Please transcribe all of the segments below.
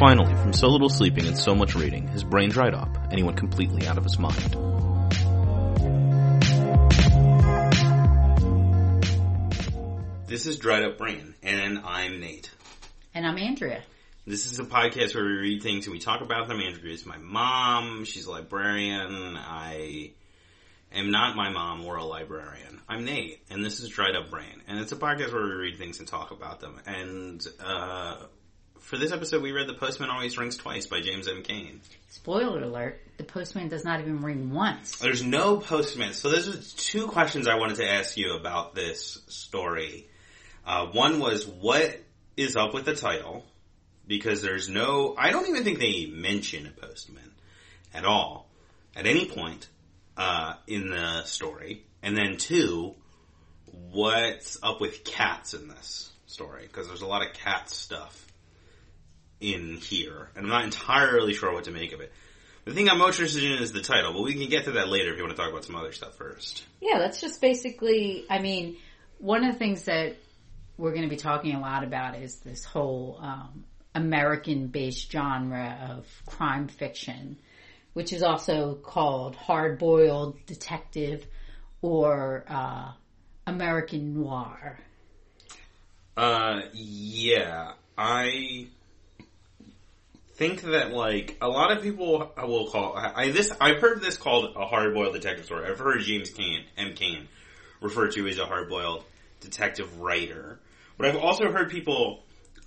Finally, from so little sleeping and so much reading, his brain dried up, and he went completely out of his mind. This is Dried Up Brain, and I'm Nate. And I'm Andrea. This is a podcast where we read things and we talk about them. Andrea is my mom. She's a librarian. I am not my mom or a librarian. I'm Nate, and this is Dried Up Brain. And it's a podcast where we read things and talk about them. And uh, for this episode, we read The Postman Always Rings Twice by James M. Cain. Spoiler alert, the postman does not even ring once. There's no postman. So there's two questions I wanted to ask you about this story. Uh, one was, what is up with the title? Because there's no, I don't even think they mention a postman at all, at any point, uh, in the story. And then two, what's up with cats in this story? Because there's a lot of cat stuff in here, and I'm not entirely sure what to make of it. The thing I'm most interested in is the title, but we can get to that later if you want to talk about some other stuff first. Yeah, that's just basically, I mean, one of the things that we're going to be talking a lot about is this whole um, American based genre of crime fiction, which is also called hard boiled detective or uh, American noir. Uh, yeah, I think that like a lot of people will call I this I've heard this called a hard boiled detective story. I've heard James Cain M. Cain referred to as a hard boiled detective writer, but I've also heard people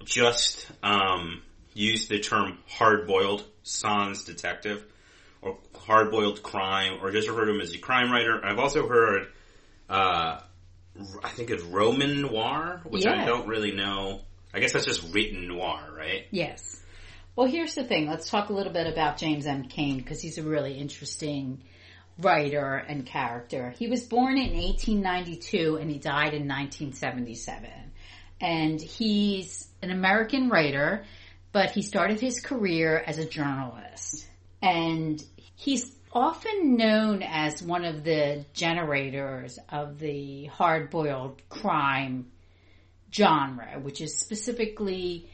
just um, use the term hard boiled sans detective or hard boiled crime, or just refer to him as a crime writer. I've also heard. Uh, I think it's Roman noir, which I don't really know. I guess that's just written noir, right? Yes. Well, here's the thing. Let's talk a little bit about James M. Cain because he's a really interesting writer and character. He was born in 1892 and he died in 1977. And he's an American writer, but he started his career as a journalist. And he's often known as one of the generators of the hard-boiled crime genre, which is specifically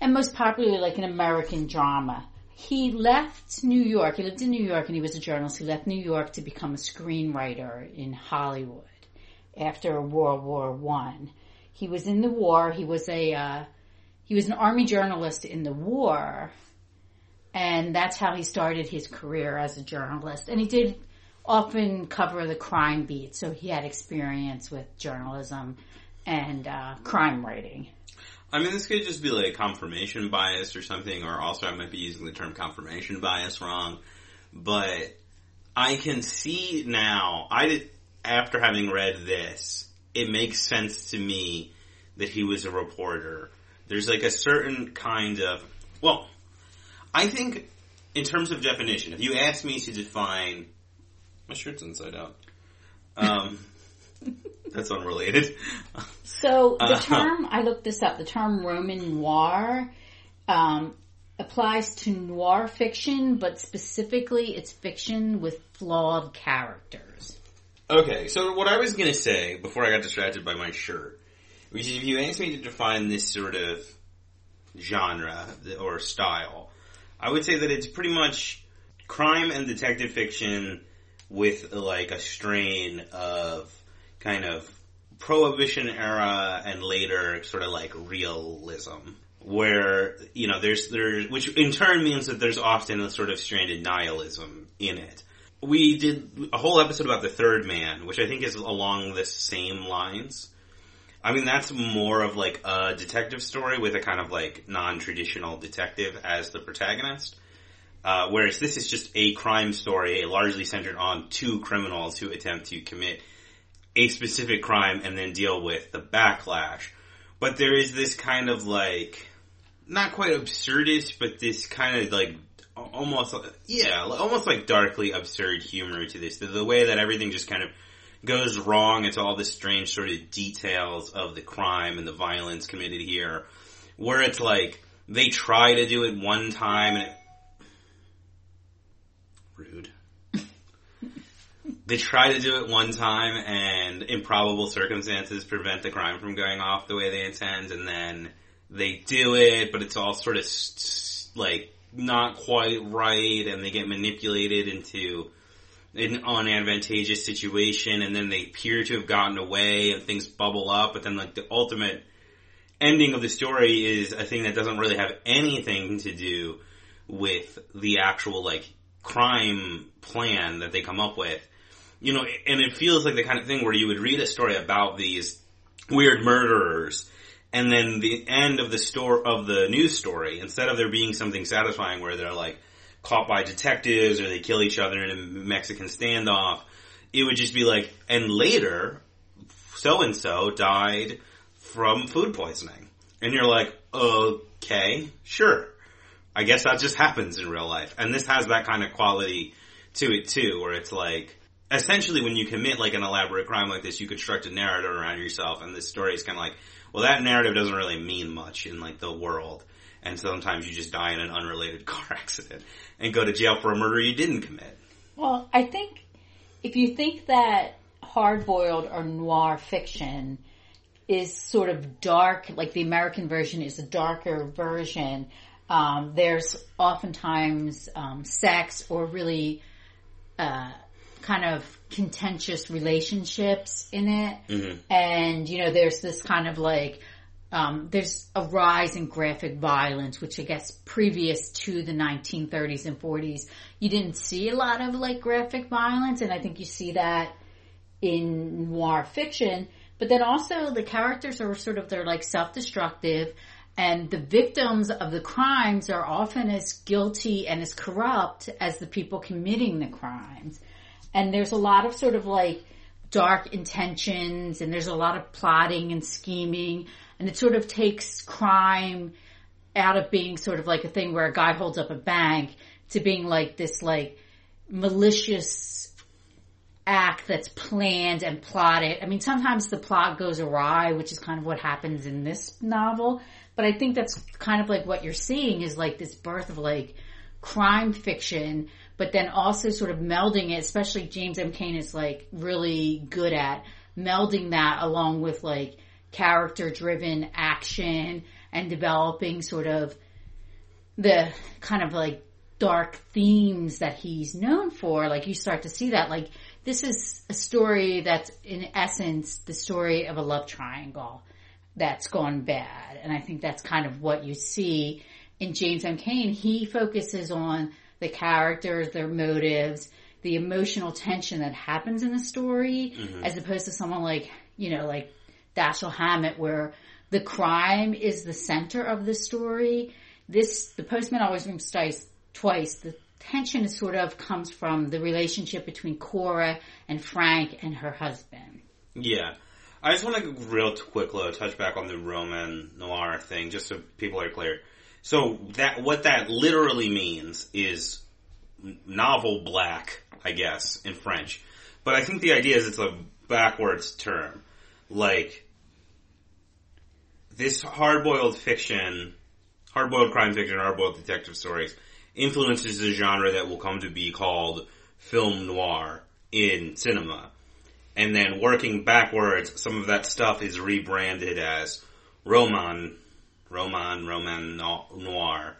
and most popularly like an American drama. He left New York. He lived in New York and he was a journalist. He left New York to become a screenwriter in Hollywood after World War One. He was in the war. He was a uh, he was an army journalist in the war, and that's how he started his career as a journalist. And he did often cover the crime beat, so he had experience with journalism and uh, crime writing. I mean, this could just be like confirmation bias or something, or also I might be using the term confirmation bias wrong. But I can see now, I did, after having read this, it makes sense to me that he was a reporter. There's like a certain kind of, well, I think in terms of definition, if you ask me to define, my shirt's inside out. Um, that's unrelated. So the Uh-huh. term, I looked this up, the term Roman noir um, applies to noir fiction, but specifically it's fiction with flawed characters. Okay, so what I was gonna say before I got distracted by my shirt, which is if you asked me to define this sort of genre or style, I would say that it's pretty much crime and detective fiction with like a strain of kind of prohibition era and later sort of like realism where you know there's there's which in turn means that there's often a sort of stranded nihilism in it. We did a whole episode about the third man which i think is along the same lines. I mean that's more of like a detective story with a kind of like non-traditional detective as the protagonist. Uh, whereas this is just a crime story largely centered on two criminals who attempt to commit a specific crime and then deal with the backlash. But there is this kind of like, not quite absurdist, but this kind of like, almost, yeah, almost like darkly absurd humor to this. The, the way that everything just kind of goes wrong into all the strange sort of details of the crime and the violence committed here. Where it's like, they try to do it one time and it, rude. They try to do it one time and improbable circumstances prevent the crime from going off the way they intend and then they do it, but it's all sort of like not quite right and they get manipulated into an unadvantageous situation and then they appear to have gotten away and things bubble up but then like the ultimate ending of the story is a thing that doesn't really have anything to do with the actual like crime plan that they come up with. You know, and it feels like the kind of thing where you would read a story about these weird murderers and then the end of the store of the news story, instead of there being something satisfying where they're like caught by detectives or they kill each other in a Mexican standoff, it would just be like, and later, so and so died from food poisoning. And you're like, okay, sure. I guess that just happens in real life. And this has that kind of quality to it too, where it's like, essentially when you commit like an elaborate crime like this, you construct a narrative around yourself and this story is kind of like, well that narrative doesn't really mean much in like the world. And sometimes you just die in an unrelated car accident and go to jail for a murder you didn't commit. Well, I think if you think that hard-boiled or noir fiction is sort of dark, like the American version is a darker version, um, there's oftentimes um, sex or really uh, kind of contentious relationships in it, Mm-hmm. and you know, there's this kind of like um, there's a rise in graphic violence, which I guess previous to the 1930s and 40s, you didn't see a lot of like graphic violence, and I think you see that in noir fiction. But then also the characters are sort of they're like self-destructive, and the victims of the crimes are often as guilty and as corrupt as the people committing the crimes. And there's a lot of sort of like dark intentions, and there's a lot of plotting and scheming, and it sort of takes crime out of being sort of like a thing where a guy holds up a bank to being like this like malicious act that's planned and plotted. I mean, sometimes the plot goes awry, which is kind of what happens in this novel. But I think that's kind of like what you're seeing is like this birth of like crime fiction, but then also sort of melding it, especially James M. Cain is like really good at melding that along with like character driven action and developing sort of the kind of like dark themes that he's known for. Like you start to see that like this is a story that's in essence the story of a love triangle that's gone bad. And I think that's kind of what you see in James M. Cain. He focuses on the characters, their motives, the emotional tension that happens in the story, mm-hmm. as opposed to someone like, you know, like Dashiell Hammett where the crime is the center of the story. This, the postman always rings twice, twice. The tension is sort of comes from the relationship between Cora and Frank and her husband. Yeah. I just want to real quick though, touch back on the Roman noir thing, just so people are clear. So that what that literally means is novel black, I guess, in French. But I think the idea is it's a backwards term. Like this hard-boiled fiction, hard-boiled crime fiction, hard-boiled detective stories influences a genre that will come to be called film noir in cinema and then working backwards, some of that stuff is rebranded as roman, roman, roman noir,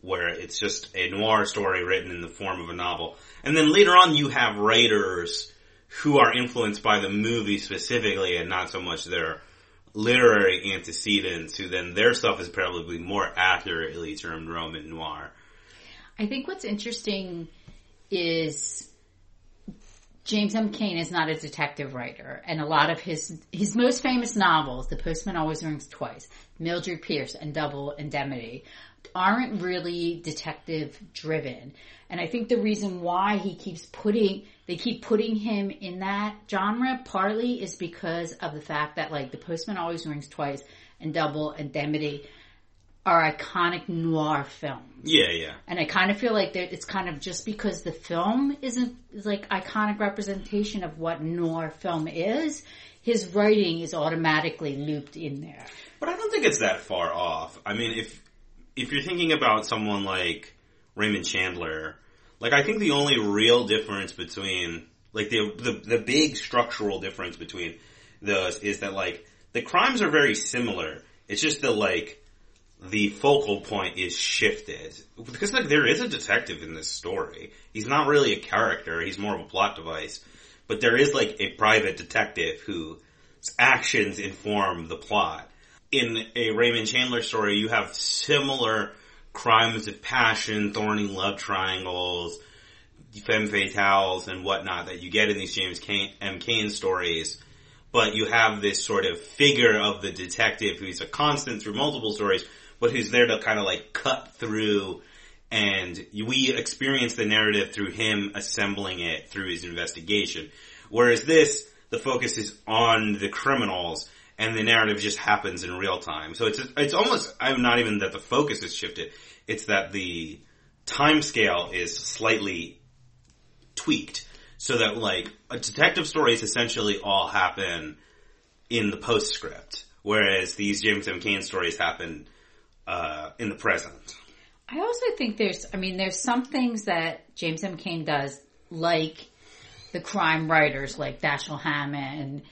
where it's just a noir story written in the form of a novel. And then later on, you have writers who are influenced by the movie specifically, and not so much their literary antecedents. Who then their stuff is probably more accurately termed roman noir. I think what's interesting is James M. Cain is not a detective writer, and a lot of his his most famous novels, The Postman Always Rings Twice, Mildred Pierce, and Double Indemnity, aren't really detective driven. And I think the reason why he keeps putting they keep putting him in that genre partly is because of the fact that like The Postman Always Rings Twice and Double Indemnity are iconic noir films. Yeah, yeah. And I kind of feel like it's kind of just because the film isn't is like iconic representation of what noir film is, his writing is automatically looped in there. But I don't think it's that far off. I mean, if if you're thinking about someone like Raymond Chandler, like I think the only real difference between like the the the big structural difference between those is that like the crimes are very similar. It's just the like the focal point is shifted because like there is a detective in this story. He's not really a character; he's more of a plot device. But there is like a private detective whose actions inform the plot. In a Raymond Chandler story, you have similar crimes of passion, thorny love triangles, femme fatales, and whatnot that you get in these James M. Cain stories. But you have this sort of figure of the detective who's a constant through multiple stories, but who's there to kind of like cut through and we experience the narrative through him assembling it through his investigation. Whereas this, the focus is on the criminals and the narrative just happens in real time. So it's, it's almost, I'm not even that the focus is shifted. It's that the time scale is slightly tweaked so that like a detective stories essentially all happen in the postscript, whereas these James M. Cain stories happen uh, in the present. I also think there's, I mean, there's some things that James M. Cain does, like the crime writers, like Dashiell Hammett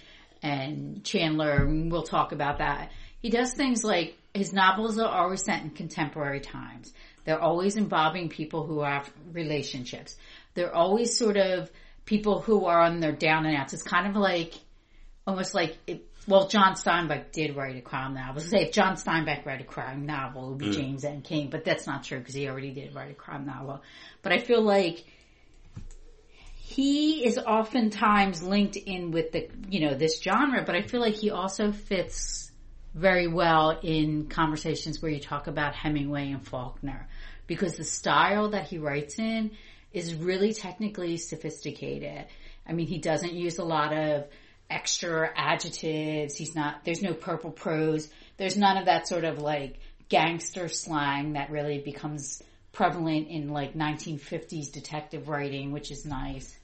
and Chandler. We'll talk about that. He does things like his novels are always set in contemporary times. They're always involving people who have relationships. They're always sort of people who are on their down and outs. It's kind of like, almost like, it, well, John Steinbeck did write a crime novel. Say if John Steinbeck wrote a crime novel, it would be mm. James M. King, but that's not true because he already did write a crime novel. But I feel like he is oftentimes linked in with the, you know, this genre, but I feel like he also fits very well in conversations where you talk about Hemingway and Faulkner because the style that he writes in is really technically sophisticated. I mean, he doesn't use a lot of extra adjectives. He's not, there's no purple prose. There's none of that sort of like gangster slang that really becomes prevalent in like 1950s detective writing, which is nice.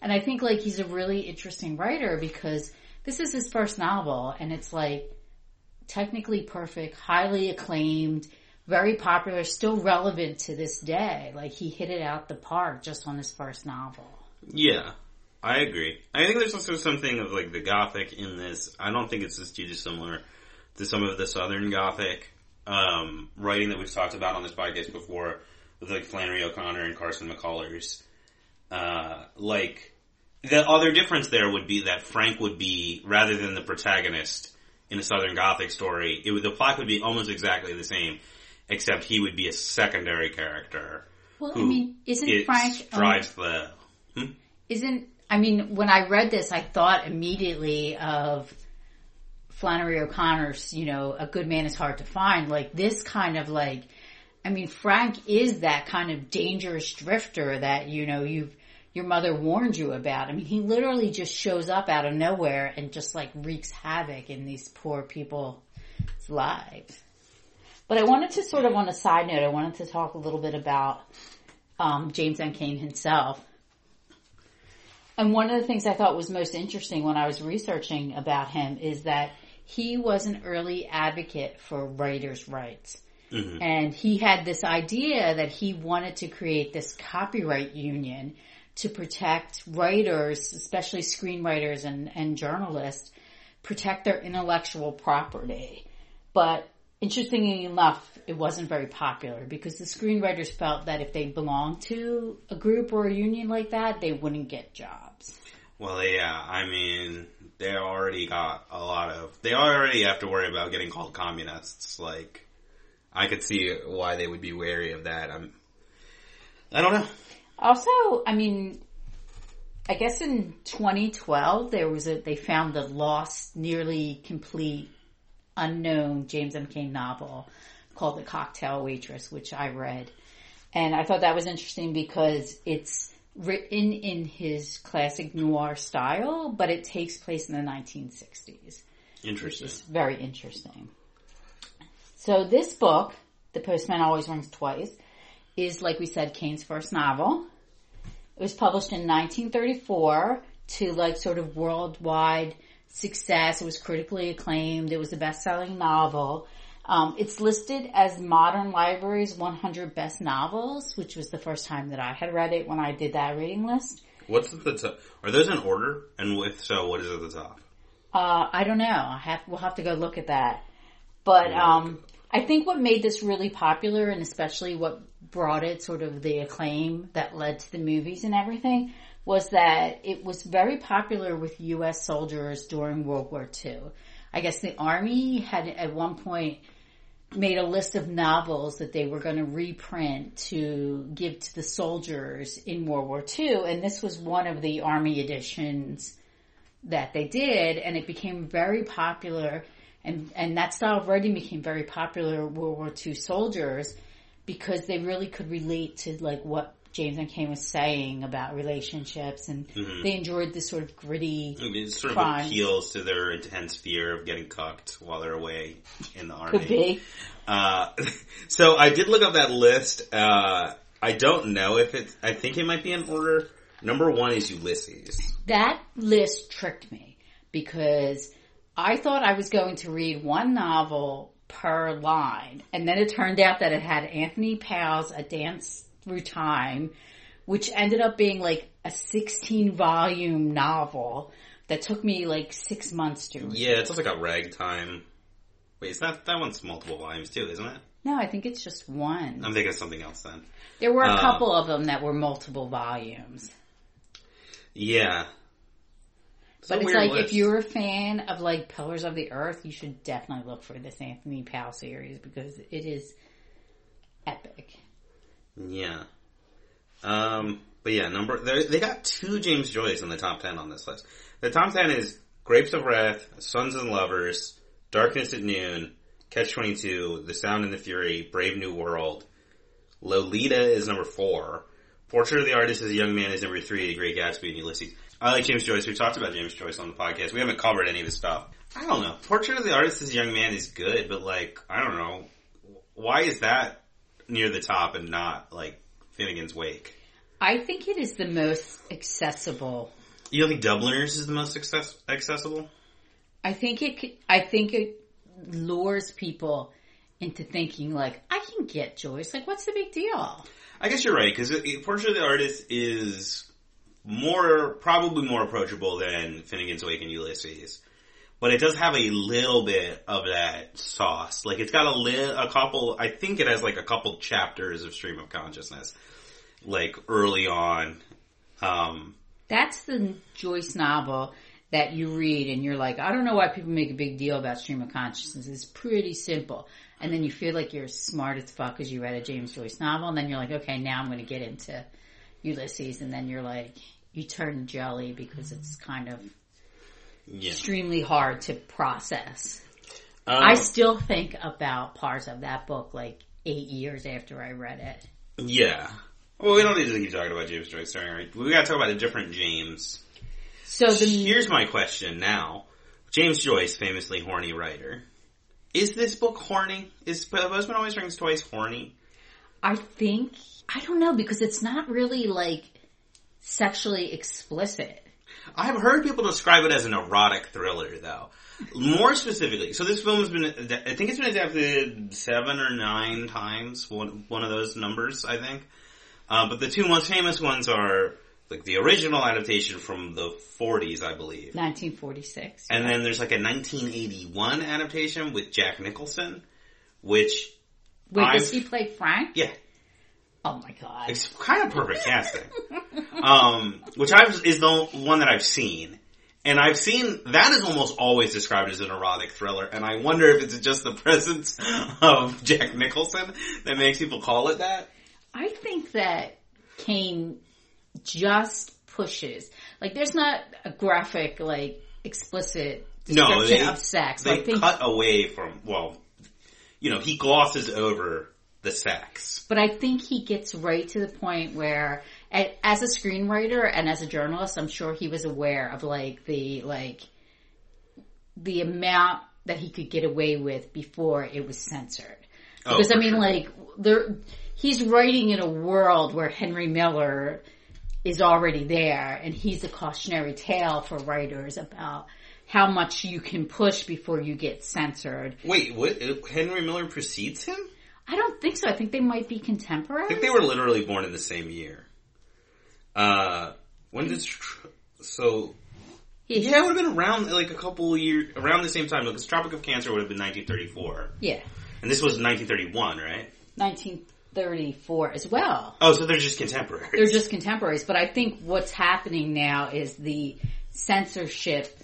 And I think like he's a really interesting writer because this is his first novel and it's like technically perfect, highly acclaimed, very popular, still relevant to this day. Like he hit it out the park just on his first novel. Yeah, I agree. I think there's also something of like the gothic in this. I don't think it's as too dissimilar to some of the southern gothic um, writing that we've talked about on this podcast before, with like Flannery O'Connor and Carson McCullers. Uh, like the other difference there would be that Frank would be rather than the protagonist in a Southern Gothic story, it would, the plot would be almost exactly the same, except he would be a secondary character. Well, I mean, isn't Frank drives the? Hmm? Isn't I mean, when I read this, I thought immediately of Flannery O'Connor's, you know, A Good Man is Hard to Find. Like this kind of like, I mean, Frank is that kind of dangerous drifter that, you know, you've, your mother warned you about. I mean, he literally just shows up out of nowhere and just like wreaks havoc in these poor people's lives. But I wanted to sort of on a side note, I wanted to talk a little bit about um, James M. Himself. And one of the things I thought was most interesting when I was researching about him is that he was an early advocate for writers' rights. Mm-hmm. And he had this idea that he wanted to create this copyright union to protect writers, especially screenwriters and, and journalists, protect their intellectual property. But interestingly enough, it wasn't very popular because the screenwriters felt that if they belonged to a group or a union like that, they wouldn't get jobs. Well, yeah, I mean, they already got a lot of, they already have to worry about getting called communists. Like, I could see why they would be wary of that. I'm, I don't know. Also, I mean, I guess in 2012 there was a they found the lost, nearly complete, unknown James M. Cain novel called The Cocktail Waitress, which I read, and I thought that was interesting because it's written in his classic noir style, but it takes place in the 1960s. Interesting. Very interesting. So this book, The Postman Always Rings Twice, is, like we said, Cain's first novel. It was published in 1934 to like sort of worldwide success. It was critically acclaimed. It was a best-selling novel. Um, it's listed as Modern Library's 100 Best Novels, which was the first time that I had read it when I did that reading list. What's at the top? Are those in order? And if so, what is at the top? Uh, I don't know. I have we'll have to go look at that. But um, I think what made this really popular and especially what brought it sort of the acclaim that led to the movies and everything was that it was very popular with U.S. soldiers during World War II. I guess the Army had at one point made a list of novels that they were going to reprint to give to the soldiers in World War II, and this was one of the Army editions that they did, and it became very popular. And, and that style of writing became very popular World War II soldiers because they really could relate to like what James M. Cain was saying about relationships and they enjoyed this sort of gritty it sort of appeals to their intense fear of getting cucked while they're away in the army. could be. Uh, so I did look up that list. Uh, I don't know if it's. I think it might be in order. Number one is Ulysses. That list tricked me because I thought I was going to read one novel per line, and then it turned out that it had Anthony Powell's A Dance Through Time, which ended up being like a 16 volume novel that took me like six months to read. Yeah, it's also got Ragtime. Wait, it's not that one's multiple volumes too, isn't it? No, I think it's just one. I'm thinking of something else then. There were a uh, couple of them that were multiple volumes. Yeah. It's But it's like list. if you're a fan of like Pillars of the Earth, you should definitely look for this Anthony Powell series because it is epic. Yeah. Um, but yeah, number they got two James Joyce in the top ten on this list. The top ten is Grapes of Wrath, Sons and Lovers, Darkness at Noon, Catch Twenty Two, The Sound and the Fury, Brave New World. Lolita is number four. Portrait of the Artist as a Young Man is number three. Great Gatsby and Ulysses. I like James Joyce. We talked about James Joyce on the podcast. We haven't covered any of his stuff. I don't know. Portrait of the Artist as a Young Man is good, but like I don't know. Why is that near the top and not like Finnegan's Wake? I think it is the most accessible. You don't think Dubliners is the most access- accessible? I think it. I think it lures people into thinking like, I can get Joyce. Like, what's the big deal? I guess you're right because Portrait of the Artist is more probably more approachable than Finnegan's Wake and Ulysses, but it does have a little bit of that sauce. Like it's got a li- a couple. I think it has like a couple chapters of Stream of Consciousness, like early on. Um, That's the Joyce novel that you read and you're like, I don't know why people make a big deal about stream of consciousness. It's pretty simple. And then you feel like you're smart as fuck because you read a James Joyce novel and then you're like, okay, now I'm going to get into Ulysses. And then you're like, you turn jelly because it's kind of yeah, extremely hard to process. Um, I still think about parts of that book like eight years after I read it. yeah. Well, we don't need to keep talking about James Joyce. Sorry, we got to talk about a different James. So the Here's my question now. James Joyce, famously horny writer. Is this book horny? Is *The Postman Always Rings Twice horny? I think I don't know because it's not really like sexually explicit. I've heard people describe it as an erotic thriller, though. More specifically, so this film has been, I think it's been adapted seven or nine times, one, one of those numbers, I think. Uh, but the two most famous ones are, like, the original adaptation from the 40s, I believe. 1946. And then there's like a 1981 adaptation with Jack Nicholson, which, Wait, does I've- he play Frank? yeah, Oh my god. It's kind of perfect casting. um, which I've, is the one that I've seen. And I've seen, that is almost always described as an erotic thriller, and I wonder if it's just the presence of Jack Nicholson that makes people call it that. I think that Cain just pushes. Like there's not a graphic, like explicit No, description they, of sex. they I think cut away from, well, you know, he glosses over the sex. But I think he gets right to the point where, as a screenwriter and as a journalist, I'm sure he was aware of like the like the amount that he could get away with before it was censored. Oh, Because I mean, sure. like there, he's writing in a world where Henry Miller is already there, and he's a cautionary tale for writers about how much you can push before you get censored. Wait, what? Uh, Henry Miller precedes him? I don't think so. I think they might be contemporary. I think they were literally born in the same year. Uh, when did so? Yeah. Yeah, it would have been around like a couple years around the same time because Tropic of Cancer would have been 1934. Yeah. And this was 1931, right? 1934 as well. Oh, so they're just contemporaries. They're just contemporaries, but I think what's happening now is the censorship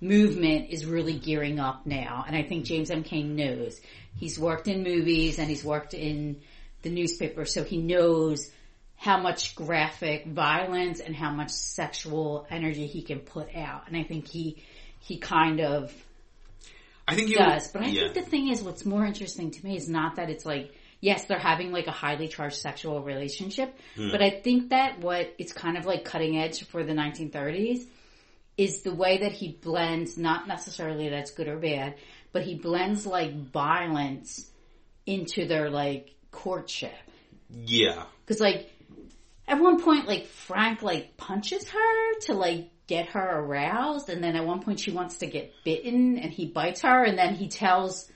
movement is really gearing up now, and I think James M. Cain knows. He's worked in movies and he's worked in the newspaper, so he knows how much graphic violence and how much sexual energy he can put out. And I think he he kind of I think you does. But I yeah. think the thing is, what's more interesting to me is not that it's like, yes, they're having like a highly charged sexual relationship, Hmm. but I think that what it's kind of like cutting edge for the 1930s is the way that he blends, not necessarily that's good or bad, but he blends like violence into their like courtship. yeah. Cause like, at one point, like Frank like punches her to like get her aroused, and then at one point she wants to get bitten, and he bites her, and then he tells.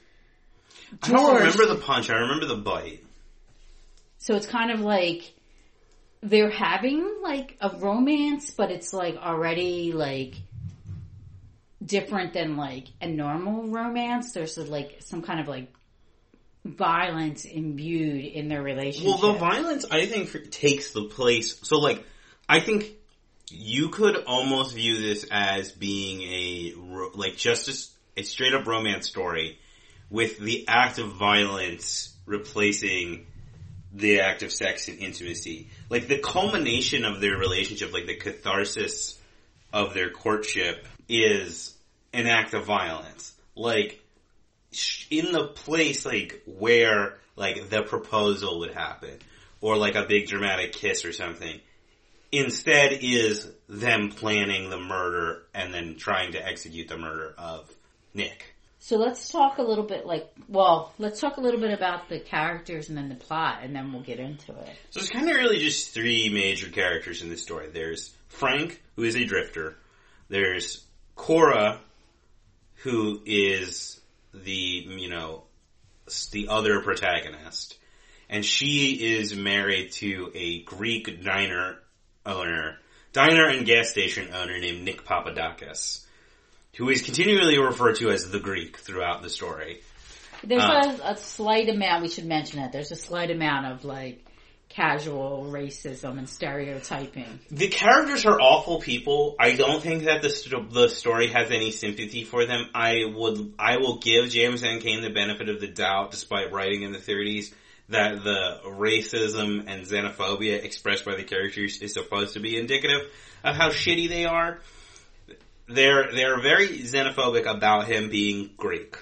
I don't remember the punch. I remember the bite. So it's kind of like they're having like a romance, but it's like already like different than like a normal romance. There's like some kind of like violence imbued in their relationship. Well, the violence, I think, takes the place. So, like, I think you could almost view this as being a like just a straight up romance story with the act of violence replacing the act of sex and intimacy. Like the culmination of their relationship, like the catharsis of their courtship is an act of violence. Like in the place like where like the proposal would happen or like a big dramatic kiss or something instead is them planning the murder and then trying to execute the murder of Nick. So let's talk a little bit like, well, let's talk a little bit about the characters and then the plot, and then we'll get into it. So it's kind of really just three major characters in this story. There's Frank, who is a drifter. There's Cora, who is the, you know, the other protagonist. And she is married to a Greek diner owner, diner and gas station owner named Nick Papadakis, who is continually referred to as the Greek throughout the story. There's Uh. a, a slight amount, we should mention it, there's a slight amount of like casual racism and stereotyping. The characters are awful people. I don't think that the st- the story has any sympathy for them. I would I will give James M. Cain the benefit of the doubt, despite writing in the 30s, that the racism and xenophobia expressed by the characters is supposed to be indicative of how shitty they are. They're they're very xenophobic about him being Greek.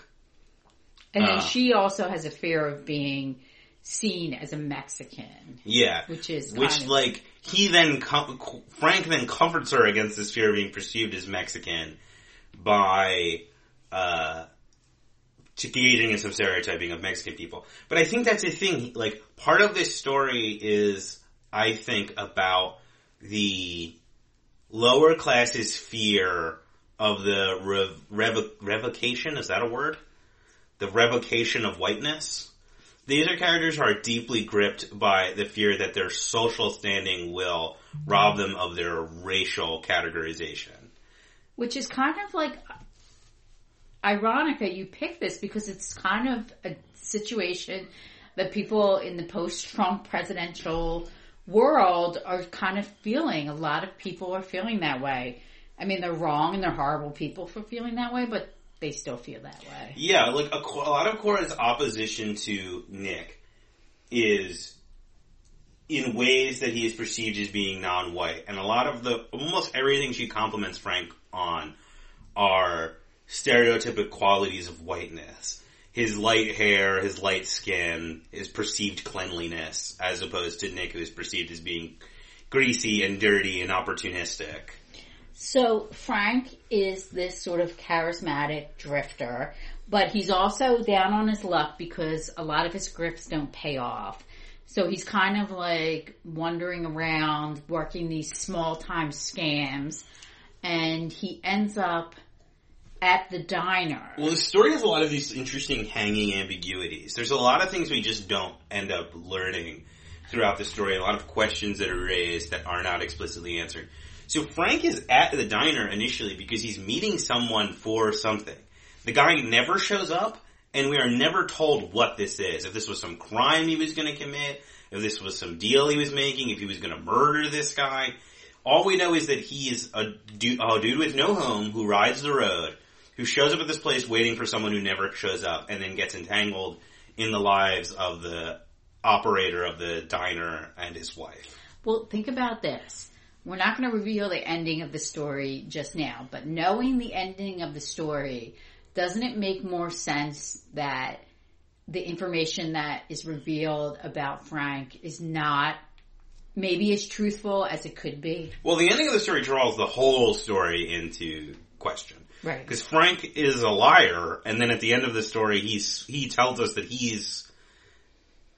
And then Uh. she also has a fear of being seen as a Mexican, Yeah, which is which like he then com- Frank then comforts her against this fear of being perceived as Mexican by uh engaging in some stereotyping of Mexican people. But I think that's the thing. Like part of this story is, I think, about the lower classes' fear of the rev- revo- revocation. Is that a word? The revocation of whiteness. These are characters who are deeply gripped by the fear that their social standing will rob them of their racial categorization. which is kind of like ironic that you pick this because it's kind of a situation that people in the post-Trump presidential world are kind of feeling. A lot of people are feeling that way. I mean, they're wrong and they're horrible people for feeling that way, but they still feel that way. Yeah, like a, a lot of Cora's opposition to Nick is in ways that he is perceived as being non-white, and a lot of the almost everything she compliments Frank on are stereotypic qualities of whiteness. His light hair, his light skin, his perceived cleanliness, as opposed to Nick, who is perceived as being greasy and dirty and opportunistic. So Frank is this sort of charismatic drifter, but he's also down on his luck because a lot of his grifts don't pay off. So he's kind of like wandering around working these small time scams and he ends up at the diner. Well, the story has a lot of these interesting hanging ambiguities. There's a lot of things we just don't end up learning throughout the story. A lot of questions that are raised that are not explicitly answered. So Frank is at the diner initially because he's meeting someone for something. The guy never shows up, and we are never told what this is. If this was some crime he was going to commit, if this was some deal he was making, if he was going to murder this guy. All we know is that he is a dude, a dude with no home who rides the road, who shows up at this place waiting for someone who never shows up, and then gets entangled in the lives of the operator of the diner and his wife. Well, think about this. We're not going to reveal the ending of the story just now, but knowing the ending of the story, doesn't it make more sense that the information that is revealed about Frank is not maybe as truthful as it could be? Well, the ending of the story draws the whole story into question. Right. Because Frank is a liar, and then at the end of the story, he's he tells us that he's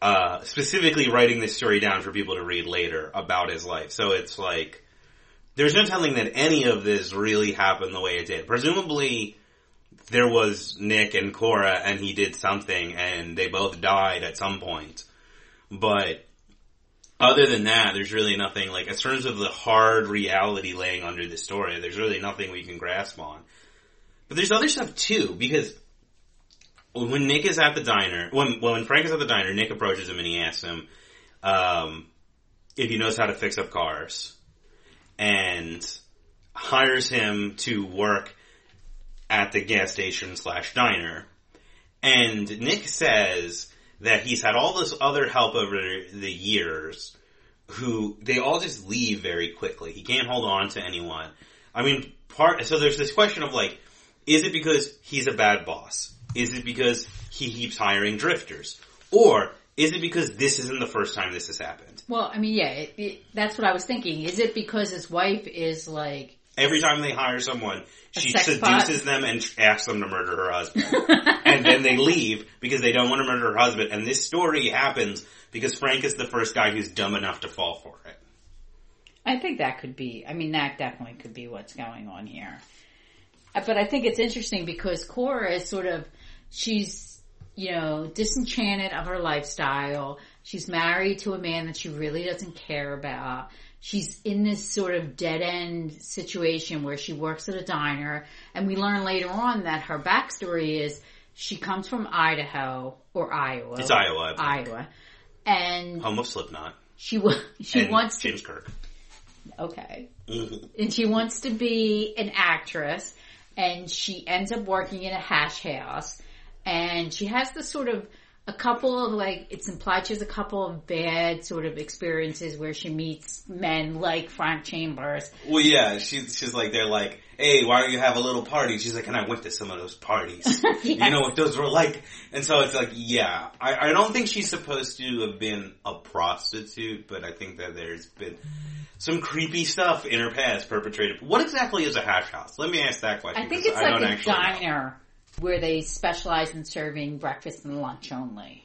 uh, specifically writing this story down for people to read later about his life. So it's like there's no telling that any of this really happened the way it did. Presumably, there was Nick and Cora, and he did something, and they both died at some point. But other than that, there's really nothing like in terms of the hard reality laying under the story. There's really nothing we can grasp on. But there's other stuff too because when Nick is at the diner, when when Frank is at the diner, Nick approaches him and he asks him um, if he knows how to fix up cars, and hires him to work at the gas station slash diner. And Nick says that he's had all this other help over the years who they all just leave very quickly. He can't hold on to anyone. I mean, part, so there's this question of like, is it because he's a bad boss? Is it because he keeps hiring drifters? Or is it because this isn't the first time this has happened? Well, I mean, yeah, it, it, that's what I was thinking. Is it because his wife is like Every time they hire someone, she seduces bot? them and asks them to murder her husband. and then they leave because they don't want to murder her husband. And this story happens because Frank is the first guy who's dumb enough to fall for it. I think that could be. I mean, that definitely could be what's going on here. Uh, But I think it's interesting because Cora is sort of she's you know disenchanted of her lifestyle. She's married to a man that she really doesn't care about. She's in this sort of dead end situation where she works at a diner, and we learn later on that her backstory is she comes from Idaho or Iowa. It's Iowa. Iowa, and Home of Slipknot. she she and wants to James Kirk. okay Mhm. and she wants to be an actress and she ends up working in a hash house and she has this sort of a couple of like it's implied she has a couple of bad sort of experiences where she meets men like Frank Chambers. Well, yeah, she's she's like they're like, hey, why don't you have a little party? She's like, and I went to some of those parties. You know what those were like? And so it's like, yeah, I, I don't think she's supposed to have been a prostitute, but I think that there's been some creepy stuff in her past perpetrated. What exactly is a hash house? Let me ask that question. I think it's I like a actually know. Where they specialize in serving breakfast and lunch only.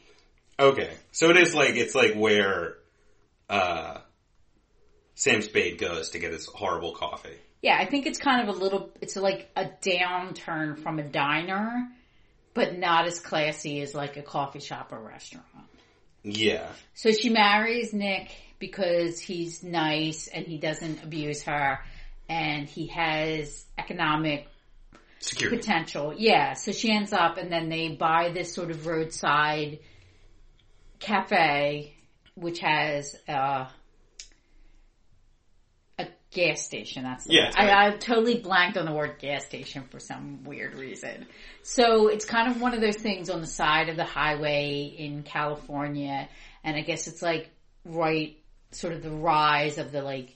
Okay, so it is like it's like where uh, Sam Spade goes to get his horrible coffee. Yeah, I think it's kind of a little, it's like a downturn from a diner, but not as classy as like a coffee shop or restaurant. Yeah, So she marries Nick because he's nice and he doesn't abuse her and he has economic security. potential. Yeah, so she ends up and then they buy this sort of roadside cafe which has uh, a gas station. That's the Yeah. I, I totally blanked on the word gas station for some weird reason. So it's kind of one of those things on the side of the highway in California, and I guess it's like right, sort of the rise of the like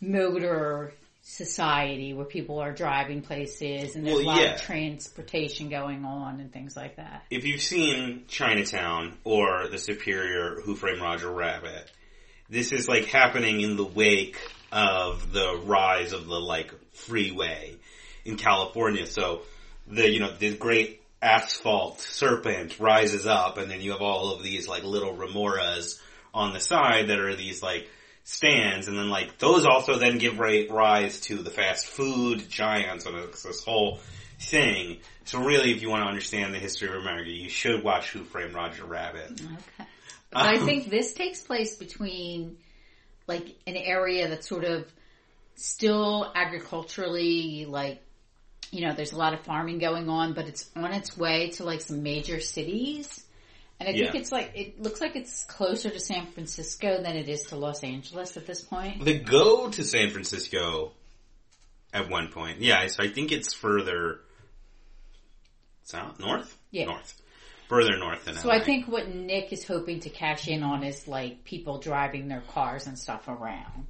motor society where people are driving places and there's Well, a lot yeah. of transportation going on and things like that. if you've seen Chinatown or The Superior Who Framed Roger Rabbit, this is like happening in the wake of the rise of the like freeway in California. So the, you know, the great asphalt serpent rises up and then you have all of these like little remoras on the side that are these like stands and then like those also then give rise to the fast food giants and it's this whole thing. So really if you want to understand the history of America, you should watch Who Framed Roger Rabbit. Okay. But I um, think this takes place between like an area that's sort of still agriculturally like you know, there's a lot of farming going on, but it's on its way to like some major cities. And I think Yeah. it's like, it looks like it's closer to San Francisco than it is to Los Angeles at this point. They go to San Francisco at one point. Yeah, so I think it's further south, north, Yeah. north, further north than So LA. I think what Nick is hoping to cash in on is like people driving their cars and stuff around.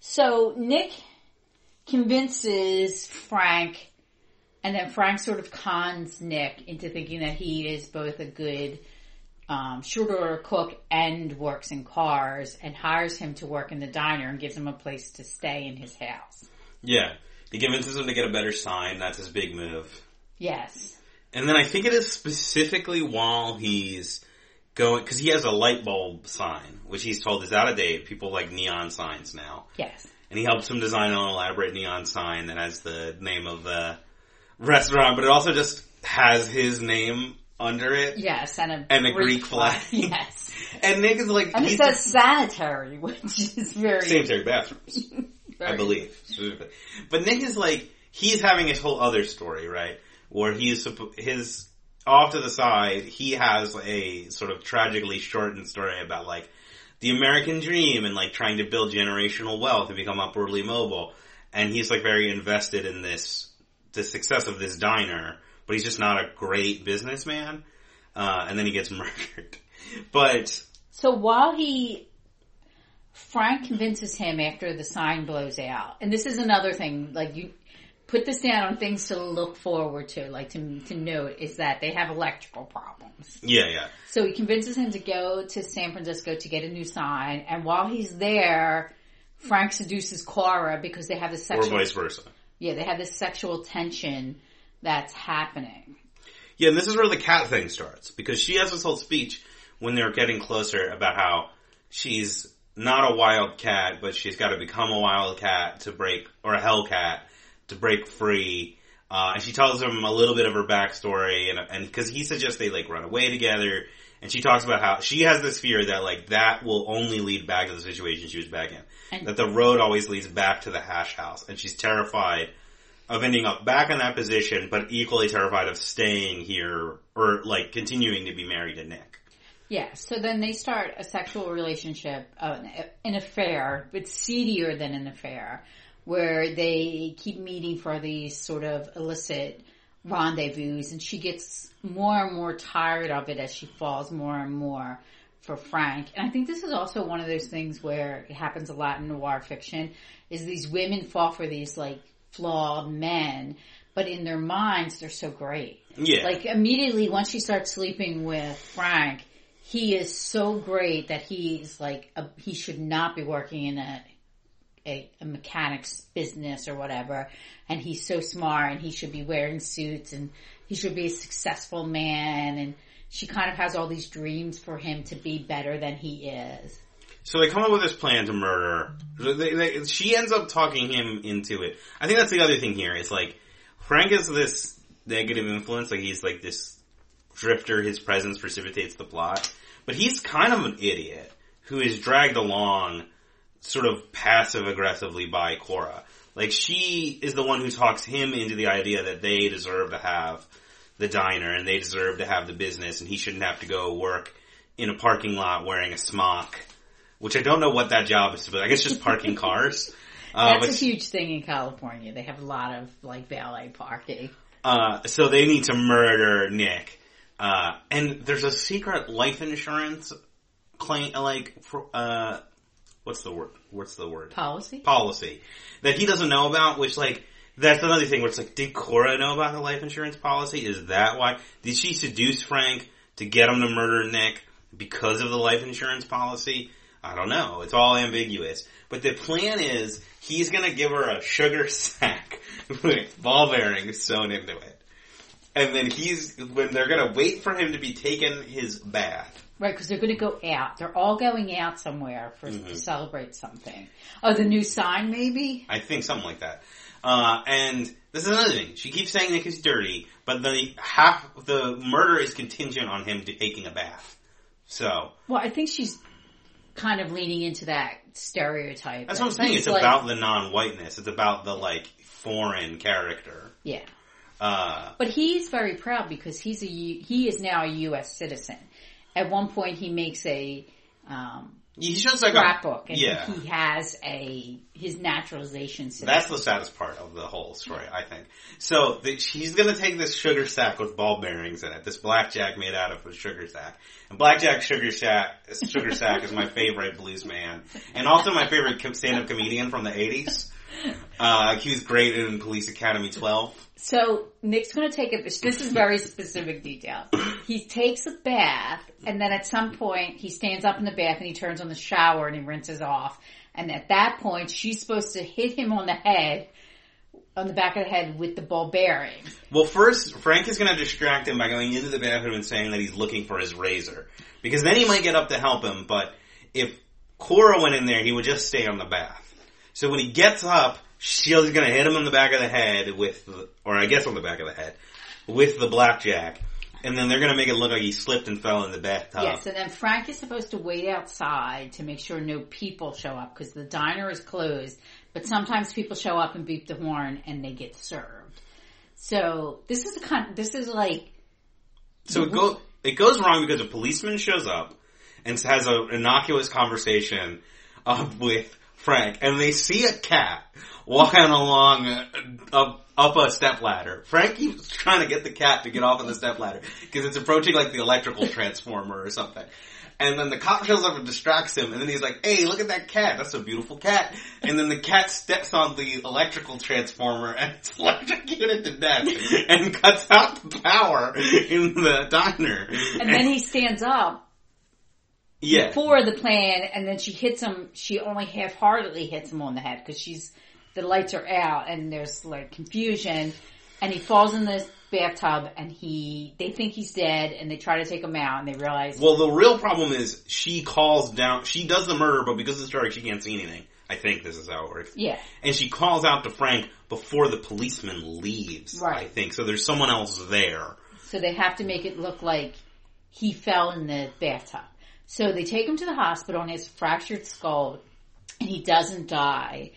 So Nick convinces Frank and then Frank sort of cons Nick into thinking that he is both a good um, cook and works in cars and hires him to work in the diner and gives him a place to stay in his house. yeah, he convinces him to get a better sign. That's his big move. Yes. And then I think it is specifically while he's going because he has a light bulb sign, which he's told is out of date. People like neon signs now. Yes. and he helps him design an elaborate neon sign that has the name of the restaurant, but it also just has his name under it. Yes. And a, And a Greek flag. Yes. And Nick is like, And it he's says sanitary, which is very sanitary bathrooms, I believe. But Nick is like, he's having his whole other story, right? Where he's, his, off to the side, he has a sort of tragically shortened story about like, the American dream and like trying to build generational wealth and become upwardly mobile. And he's like very invested in this, the success of this diner, but he's just not a great businessman. Uh, and then he gets murdered. But So while he, Frank convinces him after the sign blows out, and this is another thing, like you put this down on things to look forward to, like to, to note, is that they have electrical problems. yeah, yeah. So he convinces him to go to San Francisco to get a new sign, and while he's there, Frank seduces Clara because they have this Or sexual, vice versa. yeah, they have this sexual tension that's happening. Yeah, and this is where the cat thing starts because she has this whole speech when they're getting closer about how she's not a wild cat, but she's got to become a wild cat to break, or a hell cat to break free. Uh, and she tells him a little bit of her backstory, and and because he suggests they like run away together, and she talks about how she has this fear that like that will only lead back to the situation she was back in, And- that the road always leads back to the hash house, and she's terrified of ending up back in that position, but equally terrified of staying here or like continuing to be married to Nick. Yeah, so then they start a sexual relationship, uh, an affair, but seedier than an affair, where they keep meeting for these sort of illicit rendezvous, and she gets more and more tired of it as she falls more and more for Frank. And I think this is also one of those things where it happens a lot in noir fiction, is these women fall for these like flawed men, but in their minds they're so great. Yeah. Like immediately once she starts sleeping with Frank, he is so great that he's like a, he should not be working in a, a a mechanic's business or whatever, and he's so smart and he should be wearing suits and he should be a successful man and she kind of has all these dreams for him to be better than he is. So they come up with this plan to murder. They, they, she ends up talking him into it. I think that's the other thing here. It's like Frank is this negative influence. Like he's like this drifter. His presence precipitates the plot, but he's kind of an idiot who is dragged along, sort of passive aggressively by Cora. Like she is the one who talks him into the idea that they deserve to have the diner and they deserve to have the business, and he shouldn't have to go work in a parking lot wearing a smock which I don't know what that job is, but I guess just parking cars. Uh, That's a huge thing in California. They have a lot of like valet parking. uh, so they need to murder Nick. Uh, and there's a secret life insurance claim, like, for, uh, what's the word? What's the word? Policy? Policy. That he doesn't know about, which like, that's another thing where it's like, did Cora know about the life insurance policy? Is that why? Did she seduce Frank to get him to murder Nick because of the life insurance policy? I don't know. It's all ambiguous. But the plan is he's gonna give her a sugar sack with ball bearings sewn into it. And then he's, when they're gonna wait for him to be taken his bath. Right, because they're going to go out. They're all going out somewhere for to celebrate something. Oh, the new sign, maybe. I think something like that. Uh, and this is another thing. She keeps saying Nick is dirty, but the half, the murder is contingent on him taking a bath. So, Well, I think she's kind of leaning into that stereotype. that's that what I'm saying. It's like- about the non-whiteness. It's about the, like, foreign character. yeah. Uh, But he's very proud because he's a he is now a U.S. citizen. At one point, he makes a um, he shows like scrapbook, a and yeah. he has a his naturalization citizen. That's the saddest part of the whole story, I think. So the, she's going to take this sugar sack with ball bearings in it, this blackjack made out of a sugar sack. And blackjack sugar sack, sugar sack is my favorite blues man, and also my favorite com- stand-up comedian from the '80s. Uh, he was great in Police Academy 12. So Nick's going to take a. This is very specific detail. He takes a bath, and then at some point he stands up in the bath and he turns on the shower and he rinses off. And at that point, she's supposed to hit him on the head, on the back of the head with the ball bearing. Well, first, Frank is going to distract him by going into the bathroom and saying that he's looking for his razor. Because then he might get up to help him, but if Cora went in there, he would just stay on the bath. So when he gets up, she's going to hit him on the back of the head with, the, or I guess on the back of the head, with the blackjack. And then they're going to make it look like he slipped and fell in the bathtub. Yes, and then Frank is supposed to wait outside to make sure no people show up because the diner is closed. But sometimes people show up and beep the horn and they get served. So this is a kind. This is like So it go it goes wrong because a policeman shows up and has an innocuous conversation uh, with Frank, and they see a cat walking along up up a step ladder. Frank keeps trying to get the cat to get off of the step ladder because it's approaching like the electrical transformer or something. And then the cop shows up and distracts him, and then he's like, "Hey, look at that cat! That's a beautiful cat!" And then the cat steps on the electrical transformer and it's electrocuted to death, and cuts out the power in the diner. And then he stands up yeah, for the plan, and then she hits him. She only half-heartedly hits him on the head because she's the lights are out and there's like confusion, and he falls in the bathtub and he they think he's dead and they try to take him out and they realize Well, the real problem is she calls down. She does the murder, but because it's dark, she can't see anything. I think this is how it works. yeah And she calls out to Frank before the policeman leaves. Right. I think so. There's someone else there. so they have to make it look like he fell in the bathtub. So they take him to the hospital and a fractured skull and he doesn't die.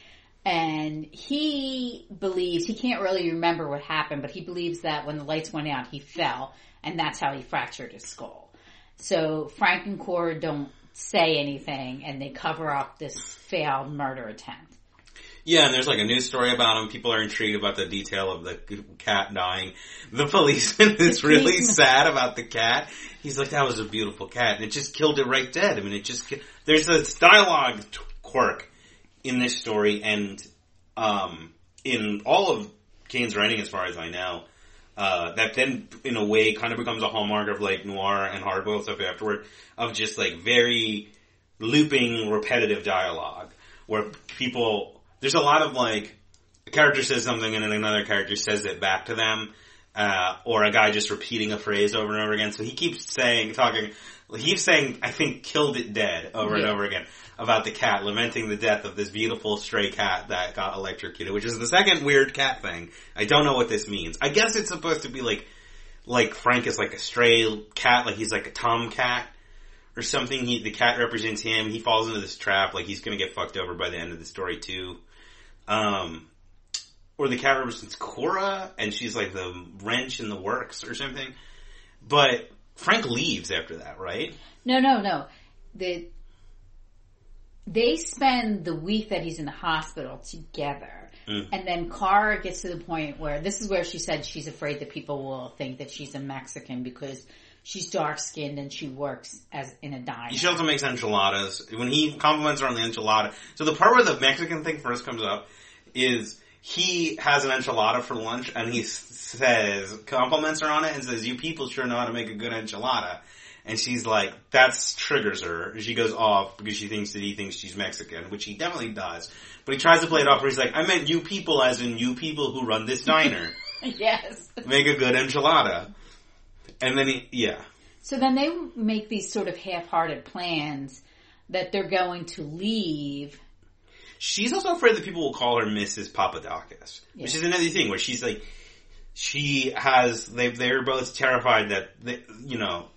And he believes, he can't really remember what happened, but he believes that when the lights went out, he fell and that's how he fractured his skull. So Frank and Cora don't say anything and they cover up this failed murder attempt. Yeah, and there's like a news story about him. People are intrigued about the detail of the cat dying. The policeman is really sad about the cat. He's like, that was a beautiful cat, and it just killed it right dead. I mean, it just, there's this dialogue t- quirk in this story, and, um, in all of Cain's writing, as far as I know, uh, that then, in a way, kind of becomes a hallmark of like noir and hardboiled stuff afterward, of just like very looping, repetitive dialogue, where people, there's a lot of like, a character says something and then another character says it back to them, uh, or a guy just repeating a phrase over and over again. So he keeps saying, talking, he keeps saying, I think killed it dead over and over again about the cat, lamenting the death of this beautiful stray cat that got electrocuted, which is the second weird cat thing. I don't know what this means. I guess it's supposed to be like, like Frank is like a stray cat, like he's like a tomcat or something. He, the cat represents him. He falls into this trap, like he's gonna get fucked over by the end of the story too. Um, or the cat represents Cora, and she's like the wrench in the works or something. But Frank leaves after that, right? No, no, no. The they spend the week that he's in the hospital together. And then Cora gets to the point where this is where she said she's afraid that people will think that she's a Mexican because she's dark skinned and she works as in a diner. She also makes enchiladas. When he compliments her on the enchilada, so the part where the Mexican thing first comes up is he has an enchilada for lunch and he says, compliments her on it and says, you people sure know how to make a good enchilada. And she's like, that triggers her. She goes off because she thinks that he thinks she's Mexican, which he definitely does. But he tries to play it off where he's like, I meant you people as in you people who run this diner. yes. make a good enchilada. And then he, yeah. So then they make these sort of half-hearted plans that they're going to leave. She's also afraid that people will call her Mrs. Papadakis, which is another thing where she's like, she has, they, they're both terrified that, they, you know,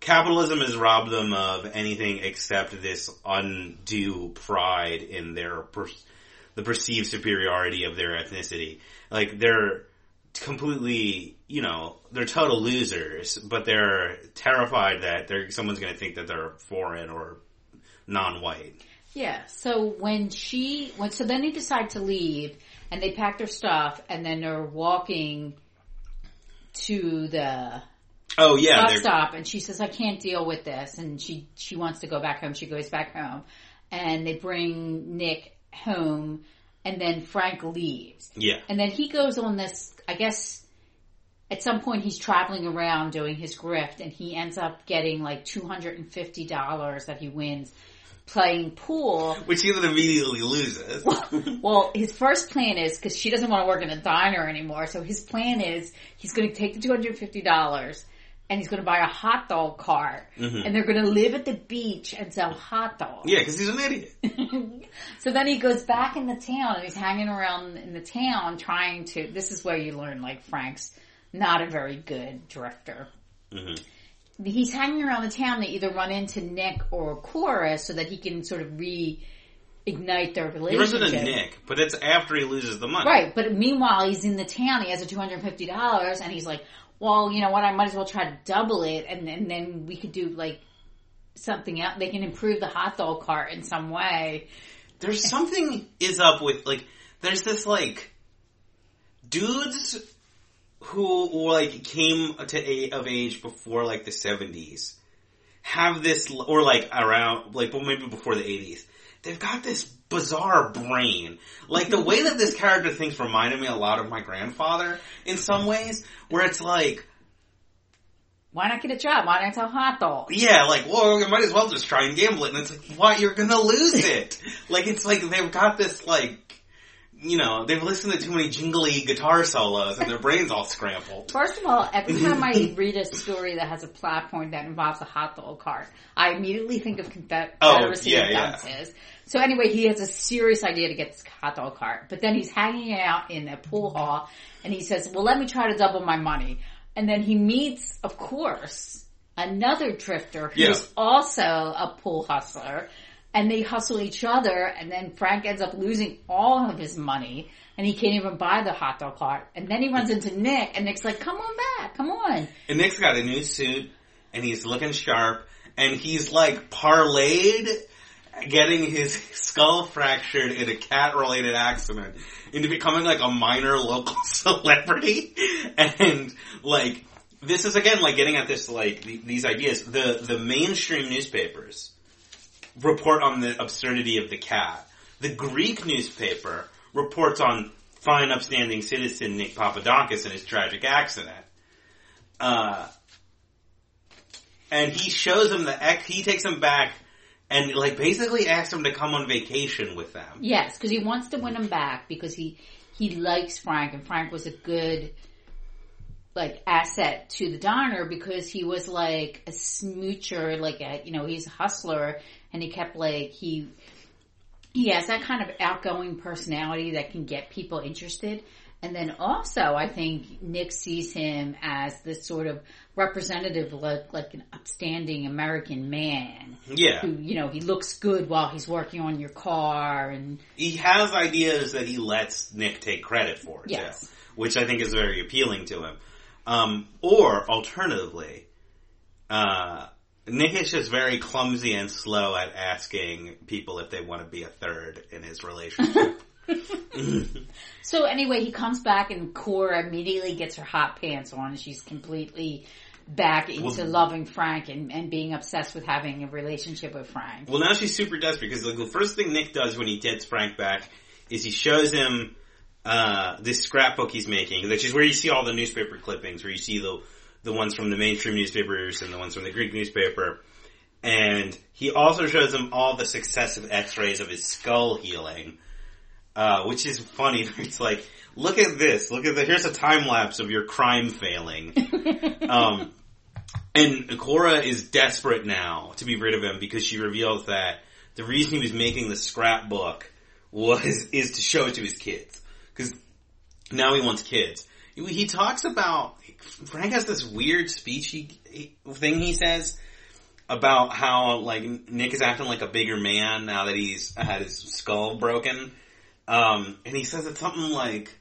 capitalism has robbed them of anything except this undue pride in their, per, the perceived superiority of their ethnicity. Like, they're, completely, you know, they're total losers, but they're terrified that they're, someone's going to think that they're foreign or non-white. Yeah. So when she when so then they decide to leave and they pack their stuff and then they're walking to the Oh yeah, bus stop and she says I can't deal with this and she she wants to go back home. She goes back home and they bring Nick home and then Frank leaves. yeah, And then he goes on this I guess at some point he's traveling around doing his grift and he ends up getting like $250 that he wins playing pool which he then immediately loses. well, his first plan is because she doesn't want to work in a diner anymore. So his plan is he's going to take the two hundred fifty dollars and he's going to buy a hot dog cart, mm-hmm. and they're going to live at the beach and sell hot dogs. yeah, because he's an idiot. So then he goes back in the town and he's hanging around in the town trying to. This is where you learn like Frank's not a very good drifter. Mm-hmm. He's hanging around the town to either run into Nick or Cora so that he can sort of reignite their relationship. He runs into Nick, but it's after he loses the money. Right, but meanwhile he's in the town. He has a two hundred fifty dollars, and he's like, "Well, you know what? I might as well try to double it, and, and then we could do like something else. They can improve the hot dog cart in some way." There's something is up with like there's this like dudes who like came to a, of age before like the 70s have this or like around like well maybe before the 80s they've got this bizarre brain like the way that this character thinks reminded me a lot of my grandfather in some ways where it's like Why not get a job? Why not sell hot dogs? yeah, like, well, you might as well just try and gamble it. And it's like, why? You're gonna lose it. like, it's like they've got this, like, you know, they've listened to too many jingly guitar solos and their brains all scrambled. First of all, every time I read a story that has a plot point that involves a hot dog cart, I immediately think of Oh, Confederacy yeah, of yeah. So anyway, he has a serious idea to get this hot dog cart, but then he's hanging out in a pool hall and he says, well, let me try to double my money. And then he meets, of course, another drifter who's Yeah. also a pool hustler. And they hustle each other, and then Frank ends up losing all of his money, and he can't even buy the hot dog cart. And then he runs into Nick, and Nick's like, "Come on back, come on." And Nick's got a new suit and he's looking sharp and he's like parlayed getting his skull fractured in a cat related accident into becoming like a minor local celebrity and like this is again like getting at this like th- these ideas the the mainstream newspapers report on the absurdity of the cat the greek newspaper reports on fine upstanding citizen nick papadakis and his tragic accident uh, and he shows him the ex. He takes him back and like basically asks him to come on vacation with them. Yes, because he wants to win him back because he he likes Frank, and Frank was a good like asset to the diner because he was like a smoocher, like a you know he's a hustler, and he kept like he he has that kind of outgoing personality that can get people interested. And then also, I think Nick sees him as this sort of representative, like like an upstanding American man Yeah, who you know he looks good while he's working on your car and he has ideas that he lets Nick take credit for Yes. too, which I think is very appealing to him. Um, or alternatively, uh, Nick is just very clumsy and slow at asking people if they want to be a third in his relationship. So anyway, he comes back and Cora immediately gets her hot pants on and she's completely back into Well- loving Frank and, and being obsessed with having a relationship with Frank. Well, now she's super desperate because like the first thing Nick does when he gets Frank back is he shows him uh, this scrapbook he's making, which is where you see all the newspaper clippings, where you see the the ones from the mainstream newspapers and the ones from the Greek newspaper. And he also shows him all the successive X-rays of his skull healing, uh, which is funny. It's like, look at this. Look at the. Here's a time lapse of your crime failing. um, and Cora is desperate now to be rid of him because she reveals that the reason he was making the scrapbook was is to show it to his kids because now he wants kids. He, talks about Frank has this weird speech he, he, thing he says about how like Nick is acting like a bigger man now that he's had his skull broken, um, and he says it's something like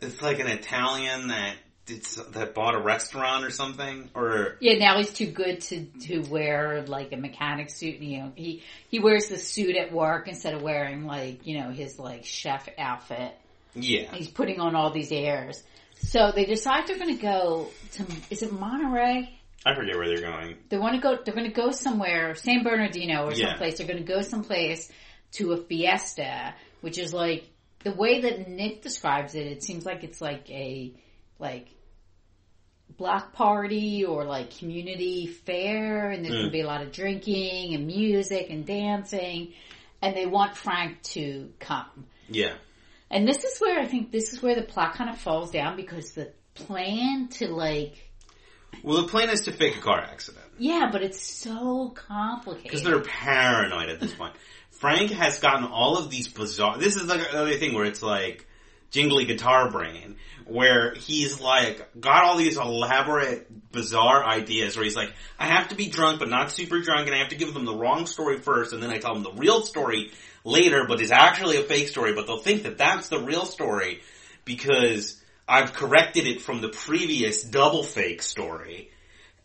it's like an Italian that it's, that bought a restaurant or something, or Yeah, now he's too good to to wear like a mechanic suit. You know, he he wears the suit at work instead of wearing like you know his like chef outfit. yeah, He's putting on all these airs. So they decide they're going to go to is it Monterey? I forget where they're going. They want to go. They're going to go somewhere, San Bernardino or Yeah. someplace. They're going to go someplace to a fiesta, which is like the way that Nick describes it. It seems like it's like a like block party or like community fair, and there's going to mm. be a lot of drinking and music and dancing. And they want Frank to come. Yeah, And this is where I think this is where the plot kind of falls down because the plan to like well, the plan is to fake a car accident. yeah, but it's so complicated. Because they're paranoid at this point. Frank has gotten all of these bizarre. This is like another thing where it's like jingly guitar brain, where he's like got all these elaborate, bizarre ideas. Where he's like, I have to be drunk, but not super drunk, and I have to give them the wrong story first, and then I tell them the real story later, but it's actually a fake story. But they'll think that that's the real story because I've corrected it from the previous double fake story.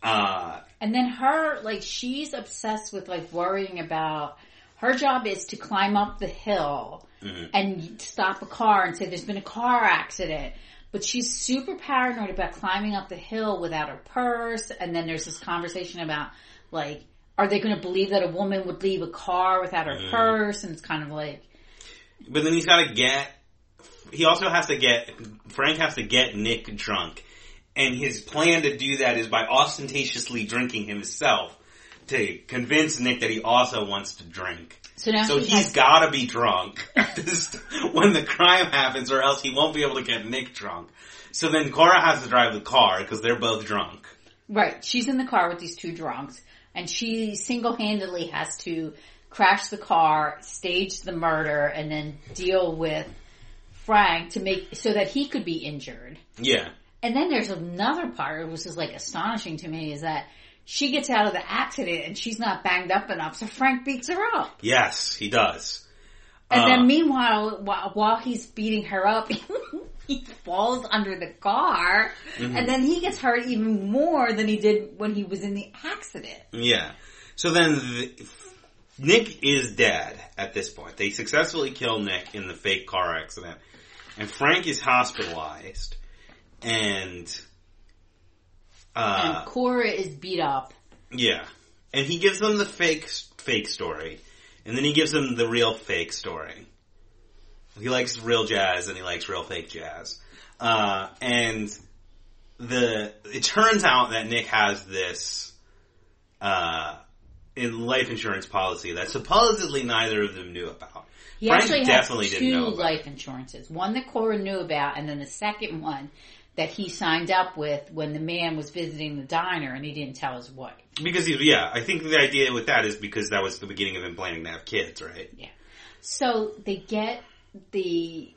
Uh, And then her, like, she's obsessed with like worrying about her job is to climb up the hill and stop a car and say there's been a car accident. But she's super paranoid about climbing up the hill without her purse. And then there's this conversation about like, are they going to believe that a woman would leave a car without her mm. purse? And it's kind of like, But then he's got to get. He also has to get Frank has to get Nick drunk, and his plan to do that is by ostentatiously drinking himself to convince Nick that he also wants to drink. so now So he's has, got to be drunk when the crime happens, or else he won't be able to get Nick drunk. So then Cora has to drive the car because they're both drunk. Right. She's in the car with these two drunks and she single-handedly has to crash the car, stage the murder, and then deal with Frank to make, so that he could be injured. Yeah, And then there's another part, which is like astonishing to me, is that she gets out of the accident and she's not banged up enough, so Frank beats her up. yes, he does. And Uh, then meanwhile, while, while he's beating her up, he falls under the car, Mm-hmm. and then he gets hurt even more than he did when he was in the accident. Yeah. So then the, Nick is dead at this point. They successfully kill Nick in the fake car accident. And Frank is hospitalized. And, uh, and Cora is beat up. yeah. And he gives them the fake, fake story. And then he gives them the real fake story. He likes real jazz and he likes real fake jazz. Uh, and the, it turns out that Nick has this, uh, in life insurance policy that supposedly neither of them knew about. He Frank actually definitely didn't two know about. life insurances. One that Cora knew about, and then the second one that he signed up with when the man was visiting the diner, and he didn't tell his wife. Because he, yeah, I think the idea with that is because that was the beginning of him planning to have kids, right? Yeah. So they get the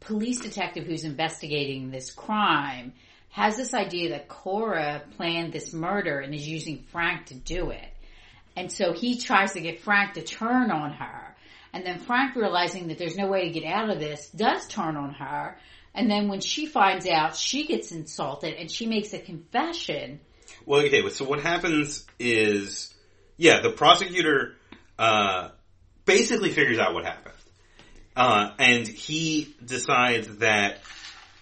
police detective who's investigating this crime has this idea that Cora planned this murder and is using Frank to do it. And so he tries to get Frank to turn on her. And then Frank realizing that there's no way to get out of this does turn on her. And then when she finds out, she gets insulted and she makes a confession. Well, okay, so what happens is, yeah, the prosecutor, uh, basically figures out what happened. Uh, and he decides that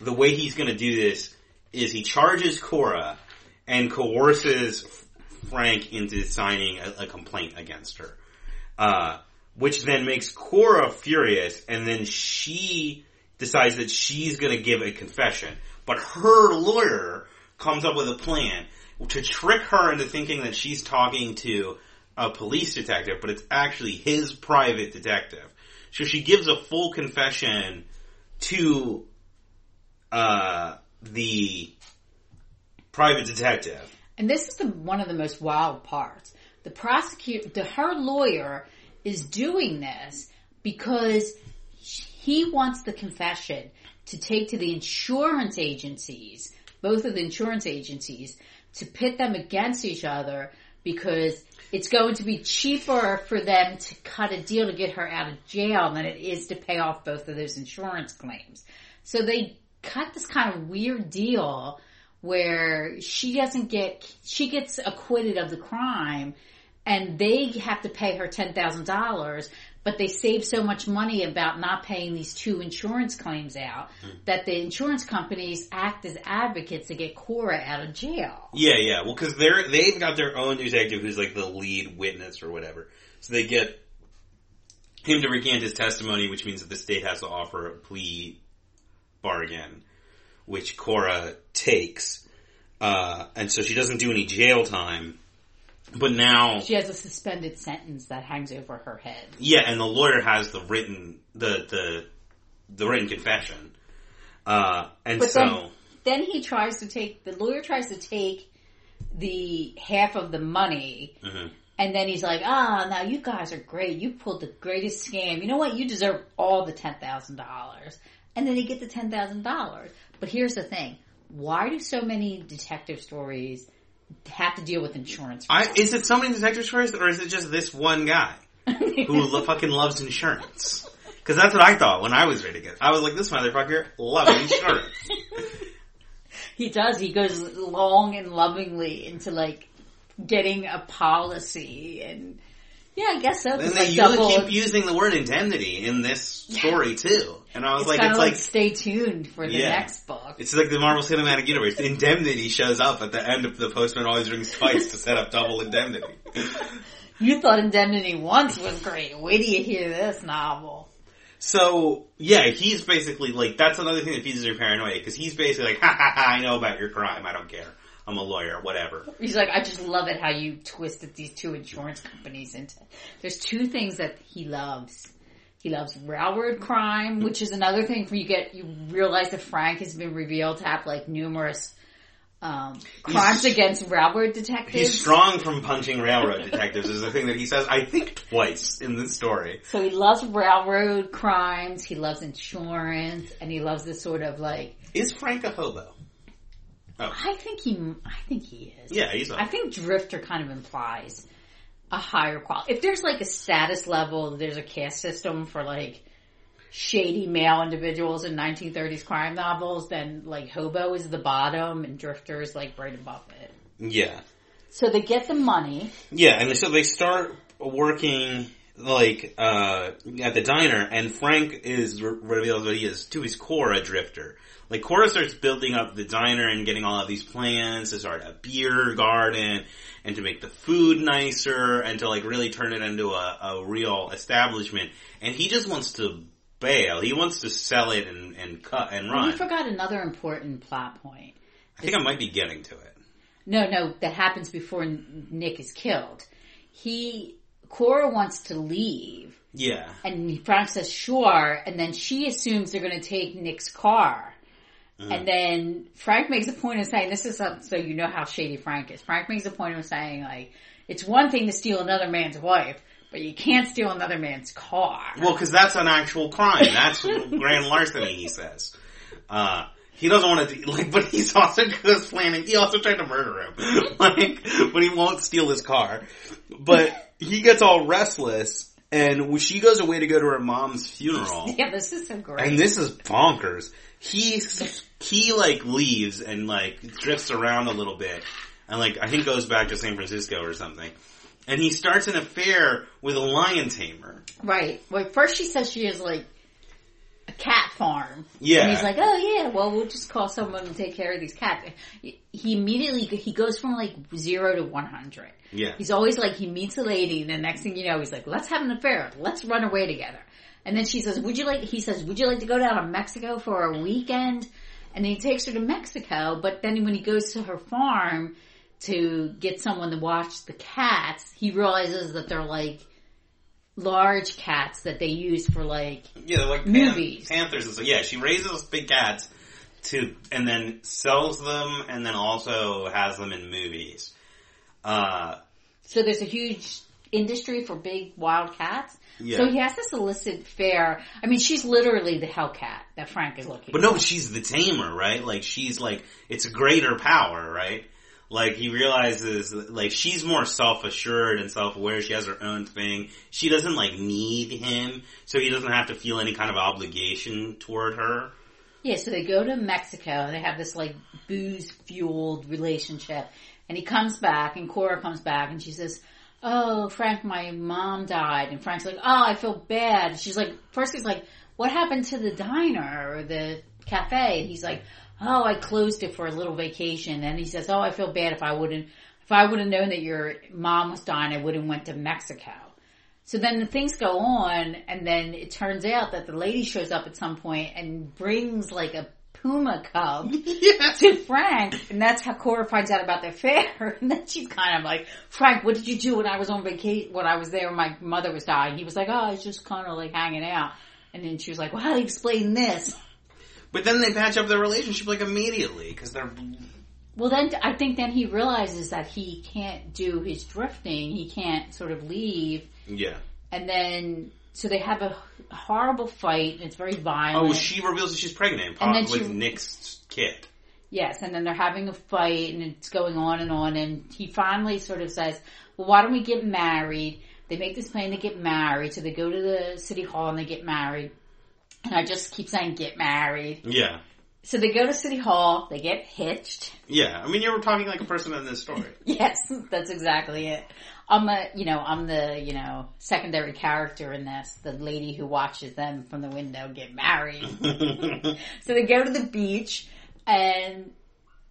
the way he's gonna do this is he charges Cora and coerces Frank into signing a, a complaint against her. Uh, which then makes Cora furious and then she decides that she's gonna give a confession. But her lawyer comes up with a plan to trick her into thinking that she's talking to a police detective, but it's actually his private detective. So she gives a full confession to uh, the private detective. And this is the, one of the most wild parts. The prosecutor, the, her lawyer is doing this because he wants the confession to take to the insurance agencies, both of the insurance agencies, to pit them against each other because it's going to be cheaper for them to cut a deal to get her out of jail than it is to pay off both of those insurance claims. So they cut this kind of weird deal where she doesn't get, she gets acquitted of the crime and they have to pay her $10,000, but they save so much money about not paying these two insurance claims out that the insurance companies act as advocates to get Cora out of jail. Yeah, yeah. Well, because they're they've got their own detective who's like the lead witness or whatever. So they get him to recant his testimony, which means that the state has to offer a plea bargain, which Cora takes. Uh, and so she doesn't do any jail time. But now, She has a suspended sentence that hangs over her head. yeah, and the lawyer has the written the the the written confession. Uh, and But so then, then he tries to take, the lawyer tries to take the half of the money Mhm. and then he's like, ah, now you guys are great. You pulled the greatest scam. You know what? You deserve all the $10,000. And then they get the $10,000. But here's the thing. Why do so many detective stories have to deal with insurance? I, is it so many detective stories, or is it just this one guy who lo- fucking loves insurance? Because that's what I thought when I was reading it. I was like, this motherfucker loves insurance. He does. He goes long and lovingly into like getting a policy and yeah, I guess so. and It's they like double. keep using the word indemnity in this story too. And I was It's like, it's like, like, stay tuned for the Yeah. next book. it's like the Marvel Cinematic Universe. Indemnity shows up at the end of the Postman Always Rings Twice to set up double indemnity. You thought Indemnity once was great. Wait till you hear this novel. So yeah, he's basically like that's another thing that feeds your paranoia because he's basically like, ha ha ha, I know about your crime. I don't care. I'm a lawyer, whatever. He's like, I just love it how you twisted these two insurance companies into. There's two things that he loves. He loves railroad crime, which is another thing. For you get you realize that Frank has been revealed to have like numerous um, crimes He's- against railroad detectives. He's strong from punching railroad detectives is the thing that he says, I think twice in this story. So he loves railroad crimes. He loves insurance, and he loves this sort of like. Is Frank a hobo? I think he. I think he is. Yeah, he's a I think drifter kind of implies a higher quality. If there's like a status level, there's a caste system for like shady male individuals in 1930s crime novels, then like hobo is the bottom and drifter is like right above it. Yeah. So they get the money. Yeah, and so they start working like uh at the diner and Frank is re- reveals what he is to his core a drifter. Like Cora starts building up the diner and getting all of these plans to start a beer garden and to make the food nicer and to like really turn it into a, a real establishment. And he just wants to bail. He wants to sell it and, and cut and run. We forgot another important plot point. I think I might be getting to it. No, no, that happens before Nick is killed. He, Cora wants to leave Yeah. and Frank says sure, and then she assumes they're going to take Nick's car. And then Frank makes a point of saying, this is a, so you know how shady Frank is. Frank makes a point of saying like, it's one thing to steal another man's wife, but you can't steal another man's car. Well, because that's an actual crime. That's grand larceny, he says. Uh, he doesn't want to, like, but he's also just planning, he also tried to murder him. like, but he won't steal his car. But he gets all restless, and when she goes away to go to her mom's funeral, yeah, this is so great. and this is bonkers. He, he like leaves and like drifts around a little bit, and like, I think goes back to San Francisco or something. And he starts an affair with a lion tamer. right. Well, first she says she is like a cat farm. Yeah. And he's like, oh yeah, well we'll just call someone to take care of these cats. He immediately, he goes from like zero to 100. Yeah. He's always like, he meets a lady and the next thing you know, he's like, let's have an affair. Let's run away together. And then she says, would you like, he says, would you like to go down to Mexico for a weekend? And he takes her to Mexico, but then when he goes to her farm to get someone to watch the cats, he realizes that they're like large cats that they use for like, Yeah, they're like pan- Movies. panthers and stuff. Yeah, she raises big cats to, and then sells them, and then also has them in movies. Uh, so there's a huge industry for big wild cats. Yeah. So he has to solicit fair. I mean, she's literally the Hellcat that Frank is looking but for. no, she's the tamer, right? Like she's like it's a greater power, right? Like he realizes, like she's more self-assured and self-aware. She has her own thing. She doesn't like need him, so he doesn't have to feel any kind of obligation toward her. Yeah, so they go to Mexico and they have this like booze fueled relationship. And he comes back and Cora comes back and she says, Oh, Frank, my mom died. And Frank's like, Oh, I feel bad. She's like, first he's like, What happened to the diner or the cafe? And he's like, Oh, I closed it for a little vacation. And he says, Oh, I feel bad if I wouldn't, if I would have known that your mom was dying, I would have went to Mexico. So then the things go on, and then it turns out that the lady shows up at some point and brings like a puma cub Yeah. to Frank, and that's how Cora finds out about the affair. And then she's kind of like, Frank, what did you do when I was on vacation? When I was there, when my mother was dying. He was like, Oh, I was just kind of like hanging out. And then she was like, Well, how do you explain this? But then they patch up their relationship like immediately because they're Well, then I think then he realizes that he can't do his drifting. He can't sort of leave. yeah. And then, so they have a horrible fight. And it's very violent. Oh, she reveals that she's pregnant And then with she- Nick's kid. Yes, and then they're having a fight and it's going on and on and he finally sort of says, well, why don't we get married? They make this plan to get married, so they go to the city hall and they get married. And I just keep saying get married. Yeah. So they go to city hall, they get hitched. Yeah. I mean, you were talking like a person in this story. Yes, that's exactly it. I'm a, you know, I'm the, you know, secondary character in this, the lady who watches them from the window get married. So they go to the beach and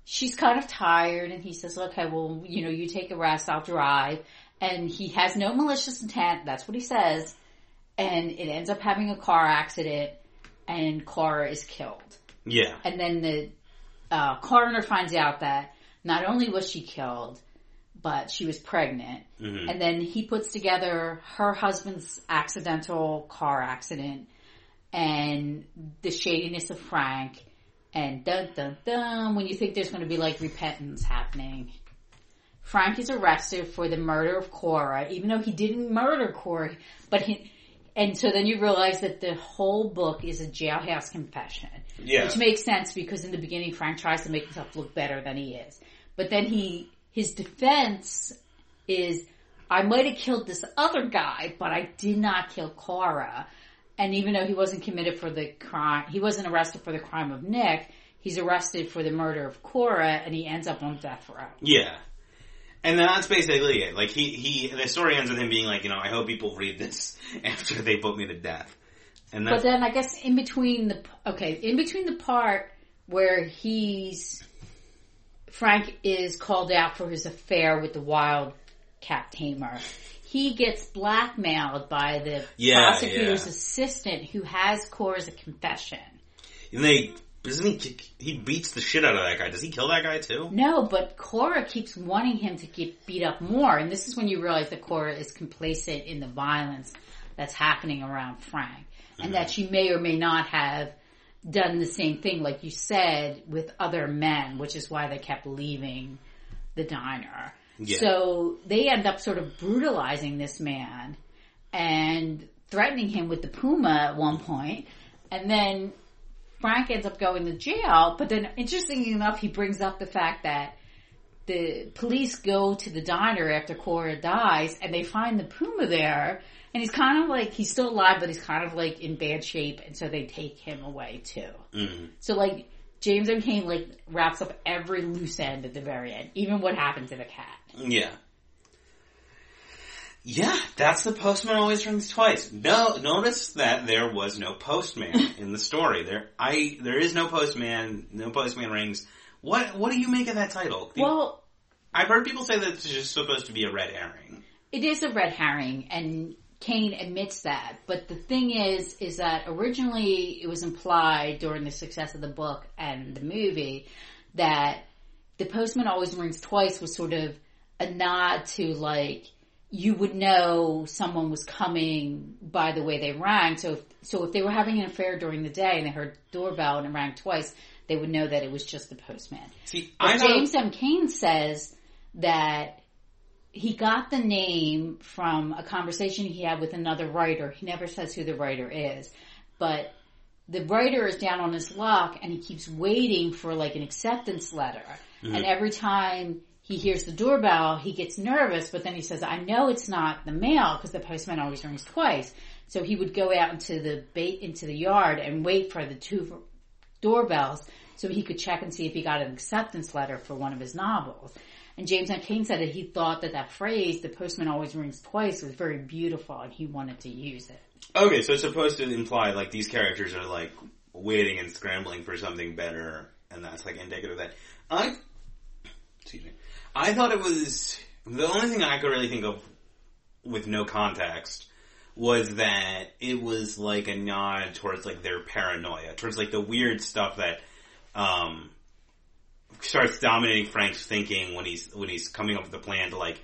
she's kind of tired and he says, okay, well, you know, you take a rest, I'll drive. And he has no malicious intent. That's what he says. And it ends up having a car accident and Clara is killed. yeah. And then the uh, coroner finds out that not only was she killed, but she was pregnant. Mhm. And then he puts together her husband's accidental car accident and the shadiness of Frank and dun dun dun when you think there's going to be like repentance happening. Frank is arrested for the murder of Cora, even though he didn't murder Cora, but he, and so then you realize that the whole book is a jailhouse confession. Yeah. Which makes sense because in the beginning Frank tries to make himself look better than he is. But then he, his defense is, I might have killed this other guy, but I did not kill Cora. And even though he wasn't committed for the crime, he wasn't arrested for the crime of Nick, he's arrested for the murder of Cora and he ends up on death row. Yeah. And that's basically it. Like he, he, the story ends with him being like, you know, I hope people read this after they put me to death. And But then I guess in between the okay, in between the part where he's Frank is called out for his affair with the wild cat tamer. He gets blackmailed by the Yeah, prosecutor's yeah. assistant who has Cora's a confession. and they, doesn't he, kick- he beats the shit out of that guy. Does he kill that guy too? No, but Cora keeps wanting him to get beat up more, and this is when you realize that Cora is complacent in the violence that's happening around Frank, and that mm-hmm. she may or may not have done the same thing, like you said, with other men, which is why they kept leaving the diner. Yeah. So they end up sort of brutalizing this man and threatening him with the puma at one point, and then Frank ends up going to jail, but then interestingly enough, he brings up the fact that the police go to the diner after Cora dies and they find the puma there and he's kind of like, he's still alive, but he's kind of like in bad shape and so they take him away too. Mhm. So like, James M. Cain like wraps up every loose end at the very end, even what happened to the cat. Yeah. Yeah, that's the postman always rings twice. No, notice that there was no postman in the story. There, I, there is no postman. No postman rings. What, what do you make of that title? Well, I've heard people say that it's just supposed to be a red herring. It is a red herring, and Cain admits that. But the thing is, is that originally it was implied during the success of the book and the movie that the postman always rings twice was sort of a nod to like you would know someone was coming by the way they rang. So, if, so if they were having an affair during the day and they heard doorbell and it rang twice, they would know that it was just the postman. See, But I know. James M. Cain says that he got the name from a conversation he had with another writer. He never says who the writer is, but the writer is down on his luck and he keeps waiting for like an acceptance letter. Mm-hmm. And every time he hears the doorbell, he gets nervous, but then he says, I know it's not the mail because the postman always rings twice. So he would go out into the bait, into the yard and wait for the two doorbells so he could check and see if he got an acceptance letter for one of his novels. And James M. Cain said that he thought that that phrase, the postman always rings twice, was very beautiful and he wanted to use it. Okay, so it's supposed to imply like these characters are like waiting and scrambling for something better, and that's like indicative of that. I, excuse me, I thought it was the only thing I could really think of with no context was that it was like a nod towards like their paranoia, towards like the weird stuff that um starts dominating Frank's thinking when he's when he's coming up with a plan to like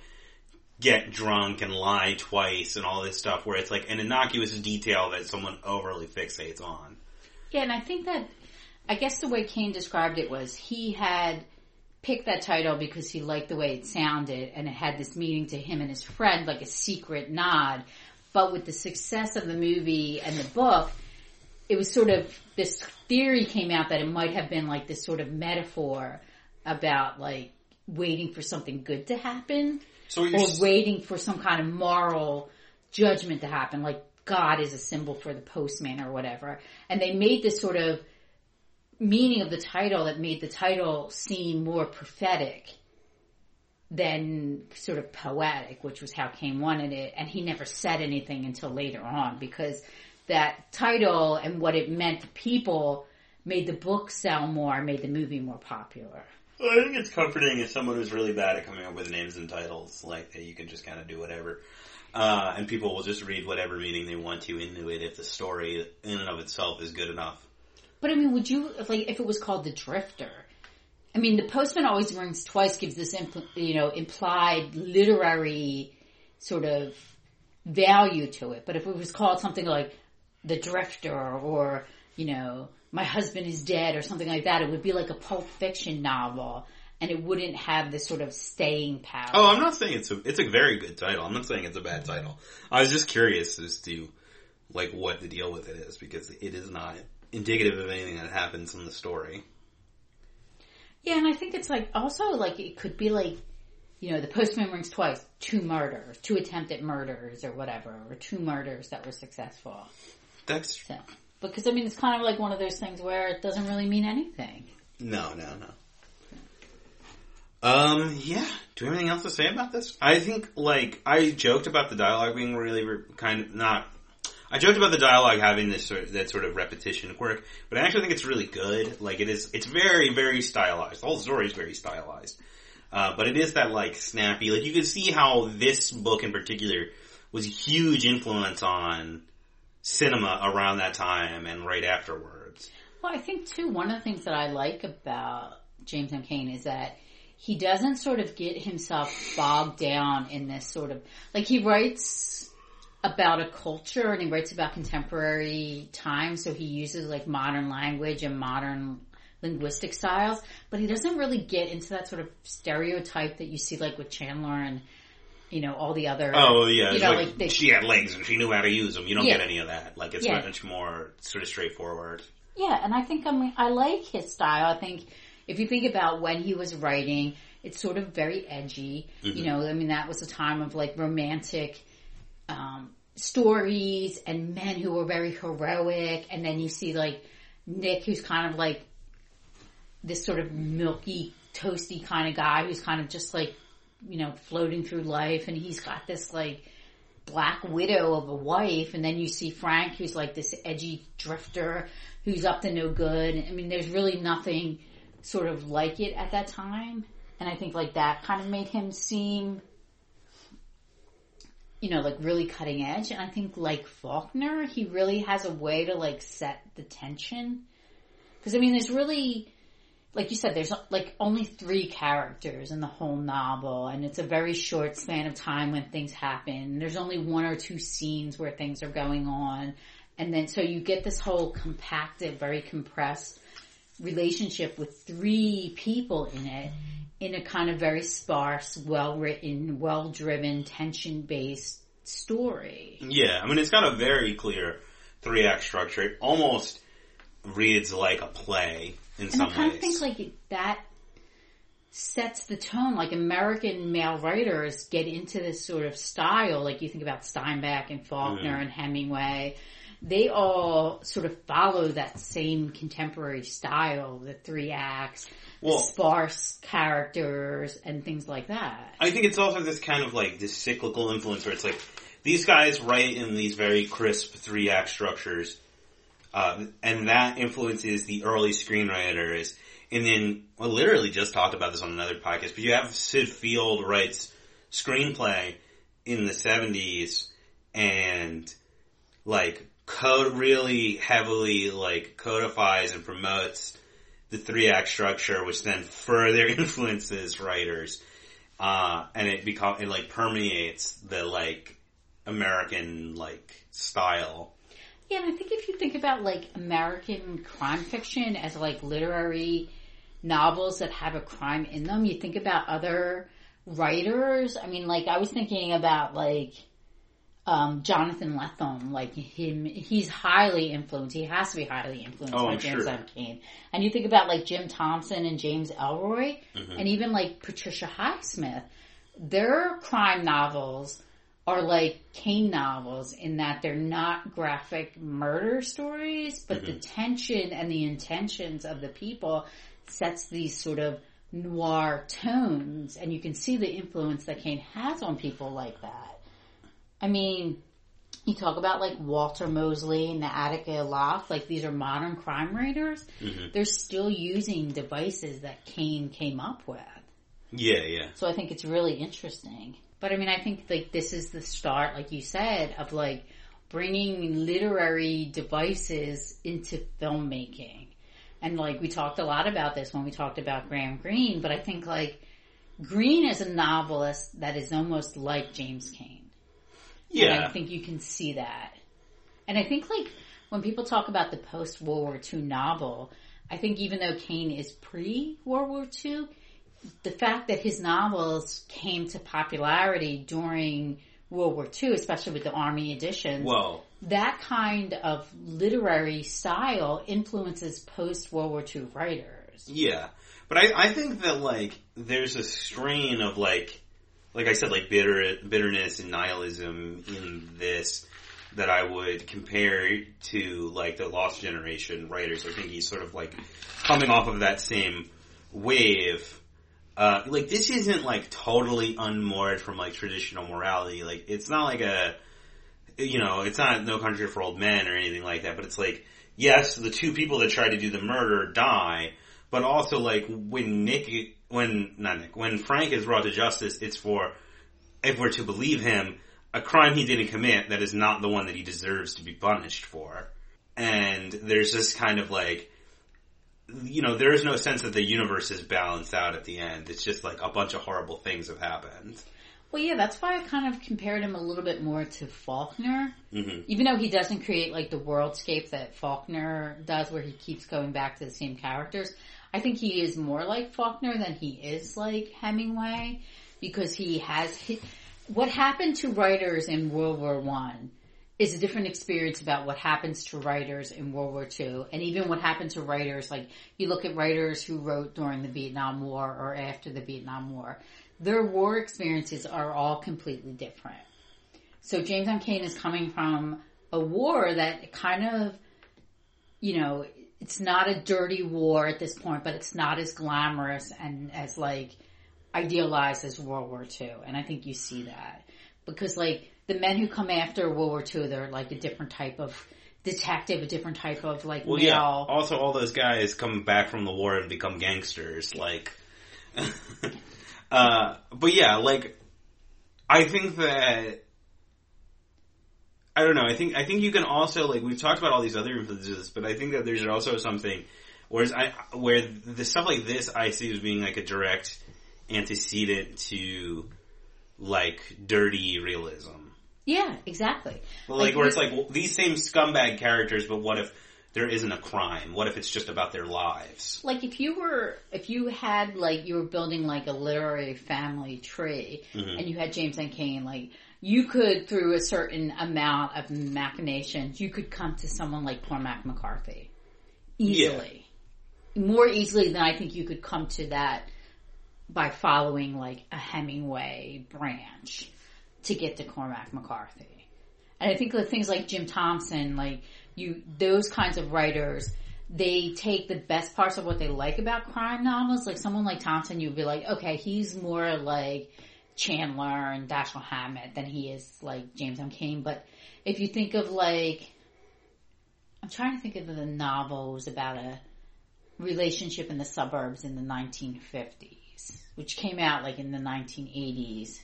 get drunk and lie twice and all this stuff where it's like an innocuous detail that someone overly fixates on. Yeah, and I think that, I guess the way Cain described it was he had picked that title because he liked the way it sounded and it had this meaning to him and his friend, like a secret nod. But with the success of the movie and the book, it was sort of, this theory came out that it might have been like this sort of metaphor about like waiting for something good to happen So or waiting for some kind of moral judgment to happen, like God is a symbol for the postman or whatever. And they made this sort of meaning of the title that made the title seem more prophetic than sort of poetic, which was how Cain wanted it. And he never said anything until later on because that title and what it meant to people made the book sell more, made the movie more popular. Well, I think it's comforting as someone who's really bad at coming up with names and titles, like that you can just kind of do whatever. Uh, and people will just read whatever meaning they want to into it if the story in and of itself is good enough. But I mean, would you if, like if it was called the Drifter? I mean, the postman always rings twice gives this impl- you know implied literary sort of value to it. But if it was called something like the Drifter or you know my husband is dead or something like that, it would be like a pulp fiction novel. And it wouldn't have this sort of staying power. Oh, I'm not saying it's a it's a very good title. I'm not saying it's a bad title. I was just curious as to like what the deal with it is because it is not indicative of anything that happens in the story. Yeah, and I think it's like also like it could be like, you know, the postman rings twice, two murders, two attempted murders or whatever, or two murders that were successful. That's So, because I mean, it's kind of like one of those things where it doesn't really mean anything. no, no, no. Um, yeah. Do we have anything else to say about this? I think, like, I joked about the dialogue being really re- kind of not. I joked about the dialogue having this sort that sort of repetition quirk, but I actually think it's really good. Like, it is. It's very, very stylized. The whole story is very stylized. Uh, but it is that like snappy. Like, you can see how this book in particular was a huge influence on cinema around that time and right afterwards. Well, I think too, one of the things that I like about James M. Is that he doesn't sort of get himself bogged down in this sort of, like he writes about a culture and he writes about contemporary times, so he uses like modern language and modern linguistic styles, but he doesn't really get into that sort of stereotype that you see like with Chandler and, you know, all the other. Oh yeah, You know, like, like they- she had legs and she knew how to use them. You don't Yeah. get any of that. Like it's Yeah. much more sort of straightforward. Yeah, and I think I mean I like his style. I think if you think about when he was writing, it's sort of very edgy. You mm-hmm. know, I mean that was a time of like romantic um, stories and men who were very heroic, and then you see like Nick, who's kind of like this sort of milky, toasty kind of guy who's kind of just like you know floating through life, and he's got this like black widow of a wife, and then you see Frank, who's like this edgy drifter who's up to no good. I mean, there's really nothing sort of like it at that time, and I think like that kind of made him seem, you know, like really cutting edge. And I think like Faulkner, he really has a way to like set the tension. Because I mean, there's really like you said, there's like only three characters in the whole novel, and it's a very short span of time when things happen. There's only one or two scenes where things are going on, and then so you get this whole compacted, very compressed relationship with three people in it in a kind of very sparse, well written, well driven, tension based story. Yeah, I mean it's got a very clear three act structure. It almost reads like a play in And some I kind ways. of think like it- that sets the tone. Like American male writers get into this sort of style. Like you think about Steinbeck and Faulkner Mm-hmm. and Hemingway. They all sort of follow that same contemporary style, the three acts, Well- sparse characters, and things like that. I think it's also this kind of like this cyclical influence where it's like these guys write in these very crisp three act structures, uh, and that influences the early screenwriters. And then, well, literally just talked about this on another podcast, but you have Syd Field writes screenplay in the seventies and like code really heavily like codifies and promotes the three act structure, which then further influences writers uh, and it become it like permeates the like American like style. Yeah, and I think if you think about like American crime fiction as like literary novels that have a crime in them, you think about other writers. I mean, like I was thinking about like um, Jonathan Lethem, like him, he's highly influenced. He has to be highly influenced Oh, by I'm James sure. M. Cain. And you think about like Jim Thompson and James Ellroy, Mm-hmm. and even like Patricia Highsmith. Their crime novels are like Cain novels in that they're not graphic murder stories, but the tension and the intentions of the people sets these sort of noir tones, and you can see the influence that Cain has on people like that. I mean, you talk about like Walter Mosley and the Attica Locke, like these are modern crime writers. Mm-hmm. They're still using devices that Cain came up with. Yeah, yeah. So I think it's really interesting. But I mean, I think like this is the start, like you said, of like bringing literary devices into filmmaking. And like we talked a lot about this when we talked about Graham Greene, but I think like Greene is a novelist that is almost like James Cain. And Yeah. I think you can see that. And I think like when people talk about the post World War II novel, I think even though Cain is pre World War II, the fact that his novels came to popularity during World War II, especially with the Army editions, Well, that kind of literary style influences post World War II writers. yeah. But I, I think that like there's a strain of like like I said, like bitter bitterness and nihilism in this that I would compare to like the Lost Generation writers. I think he's sort of like coming off of that same wave. Uh, like this isn't like totally unmoored from like traditional morality. Like it's not like a, you know, it's not No Country for Old Men or anything like that. But it's like, yes, the two people that try to do the murder die, but also like when Nick, when not Nick, when Frank is brought to justice, it's for, if we're to believe him, a crime he didn't commit that is not the one that he deserves to be punished for. And there's this kind of like, you know, there is no sense that the universe is balanced out at the end. It's just like a bunch of horrible things have happened. Well, yeah, that's why I kind of compared him a little bit more to Faulkner. Mhm. Even though he doesn't create like the worldscape that Faulkner does where he keeps going back to the same characters, I think he is more like Faulkner than he is like Hemingway because he has hit, what happened to writers in World War One is a different experience about what happens to writers in World War II and even what happened to writers like you look at writers who wrote during the Vietnam War or after the Vietnam War. Their war experiences are all completely different. So James M. Is coming from a war that kind of, you know, it's not a dirty war at this point, but it's not as glamorous and as like idealized as World War II. And I think you see that because like the men who come after World War II, they're like a different type of detective, a different type of like Well, male. yeah. Also, all those guys come back from the war and become gangsters. Like, uh, but yeah, like, I think that I don't know. I think I think you can also like we've talked about all these other influences, but I think that there's also something whereas I where the stuff like this I see as being like a direct antecedent to like dirty realism. Yeah, exactly. Well, like, Like, where it's like well, these same scumbag characters, but what if there isn't a crime? What if it's just about their lives? like if you were if you had like you were building like a literary family tree Mm-hmm. and you had James M. Cain like you could through a certain amount of machinations you could come to someone like Cormac McCarthy easily more easily than I think you could come to that by following like a Hemingway branch to get to Cormac McCarthy And I think the things like Jim Thompson, like you, those kinds of writers, they take the best parts of what they like about crime novels. Like someone like Thompson, you'd be like, okay, he's more like Chandler and Dashiell Hammett than he is like James M. Cain. But if you think of like, I'm trying to think of the novels about a relationship in the suburbs in the 1950s, which came out like in the 1980s.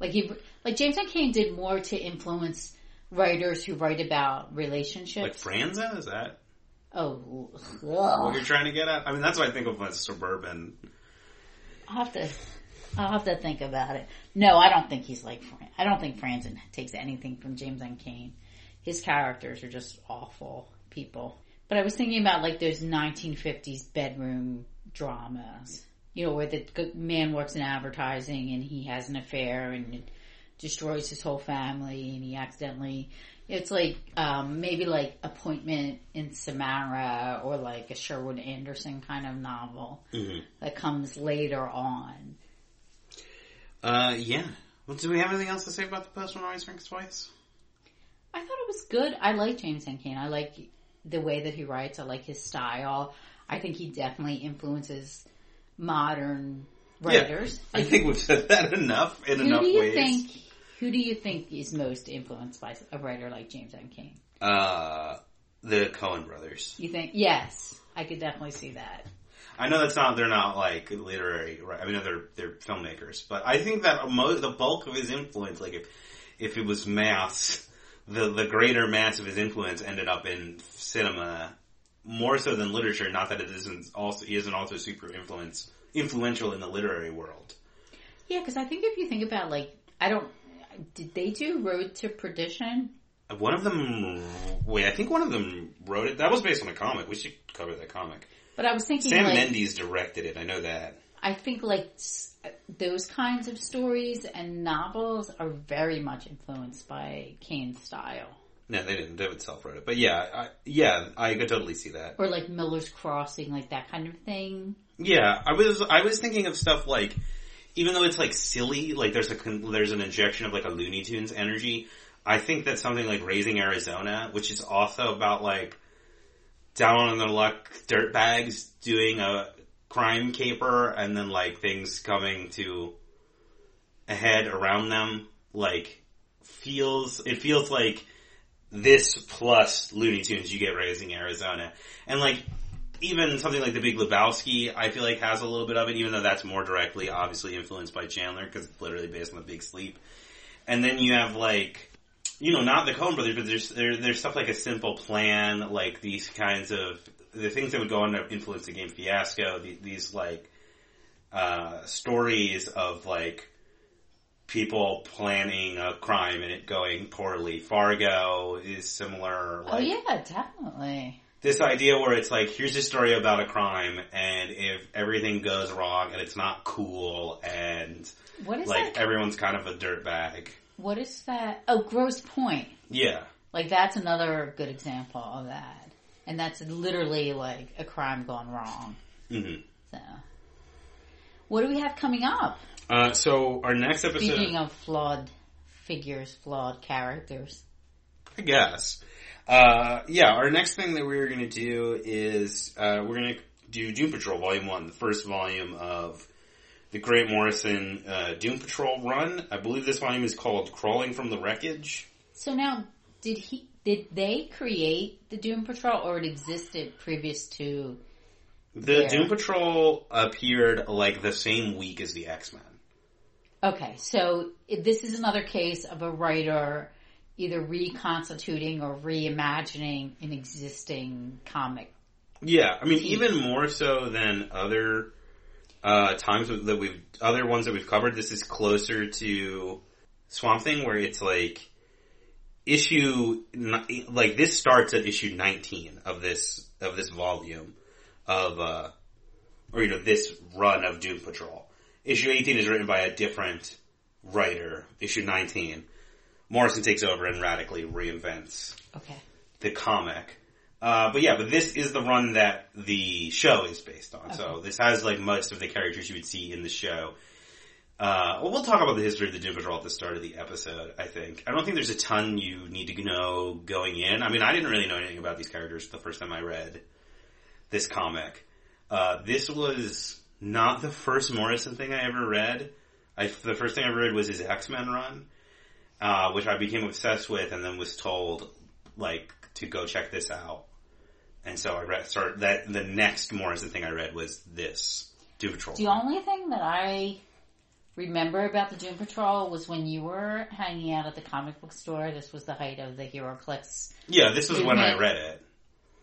Like he, like James M. Cain did more to influence writers who write about relationships. Like Franzen, is that oh, what ugh. you're trying to get at? I mean, that's what I think of as suburban. I'll have to, I'll have to think about it. No, I don't think he's like Fran. I don't think Franzen takes anything from James M. Cain. His characters are just awful people. But I was thinking about like those 1950s bedroom dramas. You know, where the man works in advertising and he has an affair and destroys his whole family and he accidentally, it's like, um, maybe like Appointment in Samara or like a Sherwood Anderson kind of novel that comes later on. Uh, yeah. Well, do we have anything else to say about the Postman Always Rings Twice? I thought it was good. I like James. Cain. I like the way that he writes. I like his style. I think he definitely influences modern writers. I think we've said that enough in who enough do you ways. think? Who do you think is most influenced by a writer like James M. Cain? Uh, the Coen brothers. You think? Yes, I could definitely see that. I know that's not, they're not like literary, right? I mean, they're, they're filmmakers, but I think that mo- the bulk of his influence, like if, if it was mass, the, the greater mass of his influence ended up in cinema more so than literature. Not that it isn't also, he isn't also super influence, influential in the literary world. Yeah, because I think if you think about like, I don't. Did they do Road to Perdition? One of them, wait, I think one of them wrote it. That was based on a comic. We should cover that comic. But I was thinking Sam like, Mendes directed it. I know that. I think like those kinds of stories and novels are very much influenced by Cain's style. No, they didn't. David Self wrote it, but yeah, I, yeah, I could totally see that. Or like Miller's Crossing, like that kind of thing. Yeah, I was I was thinking of stuff like, even though it's like silly, like there's a there's an injection of like a Looney Tunes energy. I think that something like Raising Arizona, which is also about like down on their luck dirtbags doing a crime caper and then like things coming to a head around them, like feels it feels like this plus Looney Tunes you get Raising Arizona. And like even something like The Big Lebowski, I feel like has a little bit of it, even though that's more directly obviously influenced by Chandler because it's literally based on The Big Sleep. And then you have like, you know, not the Coen brothers, but there's there, there's stuff like a simple plan, like these kinds of the things that would go on to influence the game Fiasco. The, these like uh, stories of like people planning a crime and it going poorly. Fargo is similar. oh yeah, definitely. This idea where it's like, here's a story about a crime, and if everything goes wrong and it's not cool, and What is like that? everyone's kind of a dirtbag. What is that? Oh, Grosse Pointe. Yeah, Like that's another good example of that. And that's literally like a crime gone wrong. hmm So, what do we have coming up? Uh, so our next episode, Speaking of flawed figures, flawed characters. I guess. Uh, yeah, our next thing that we're gonna do is uh, we're gonna do Doom Patrol Volume One, the first volume of the Grant Morrison uh, Doom Patrol run. I believe this volume is called Crawling from the Wreckage. So now, did he? Did they create the Doom Patrol, or it existed previous to? The Yeah. Doom Patrol appeared like the same week as the X Men. Okay, so this is another case of a writer either reconstituting or reimagining an existing comic. Yeah, I mean, even more so than other uh, times that we've other ones that we've covered. This is closer to Swamp Thing, where it's like issue like this starts at issue nineteen of this of this volume of uh, or you know this run of Doom Patrol. Issue eighteen is written by a different writer. Issue nineteen, Morrison takes over and radically reinvents Okay. the comic. Uh, but yeah, but this is the run that the show is based on. So this has like most of the characters you would see in the show. Uh, Uh, well, we'll talk about the history of the Doom Patrol at the start of the episode, I think. I don't think there's a ton you need to know going in. I mean, I didn't really know anything about these characters the first time I read this comic. Uh, this was not the first Morrison thing I ever read. I, the first thing I read was his X-Men run, uh, which I became obsessed with and then was told, like, to go check this out. And so I read, started, that, the next Morrison thing I read was this, Doom Patrol. The only thing that I remember about the Doom Patrol was when you were hanging out at the comic book store. This was the height of the hero HeroClix. Yeah, this was when I read it.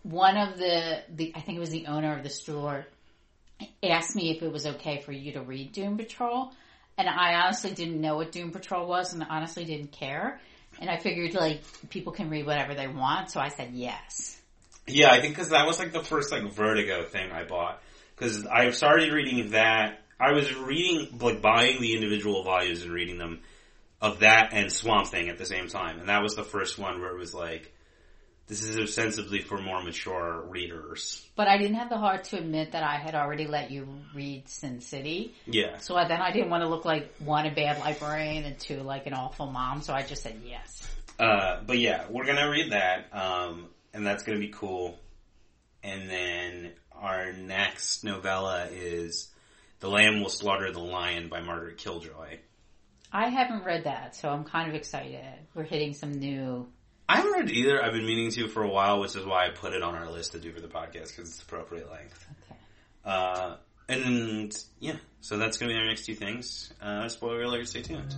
One of the, the, I think it was the owner of the store, asked me if it was okay for you to read Doom Patrol. And I honestly didn't know what Doom Patrol was and honestly didn't care. And I figured like people can read whatever they want, so I said yes. Yeah, I think because that was like the first like Vertigo thing I bought. Because I started reading that. I was reading, like buying the individual volumes and reading them of that and Swamp Thing at the same time. And that was the first one where it was like, this is ostensibly for more mature readers. But I didn't have the heart to admit that I had already let you read Sin City. Yeah. So I- then I didn't want to look like one, a bad librarian, and two, like an awful mom. So I just said yes. Uh, but yeah, we're gonna read that, um, and that's gonna be cool. And then our next novella is The Lamb Will Slaughter the Lion by Margaret Killjoy. I haven't read that, so I'm kind of excited. We're hitting some new. I haven't read either. I've been meaning to for a while, which is why I put it on our list to do for the podcast because it's appropriate length. Okay. Uh, and yeah, so that's gonna be our next two things. Uh, spoiler alert, stay tuned.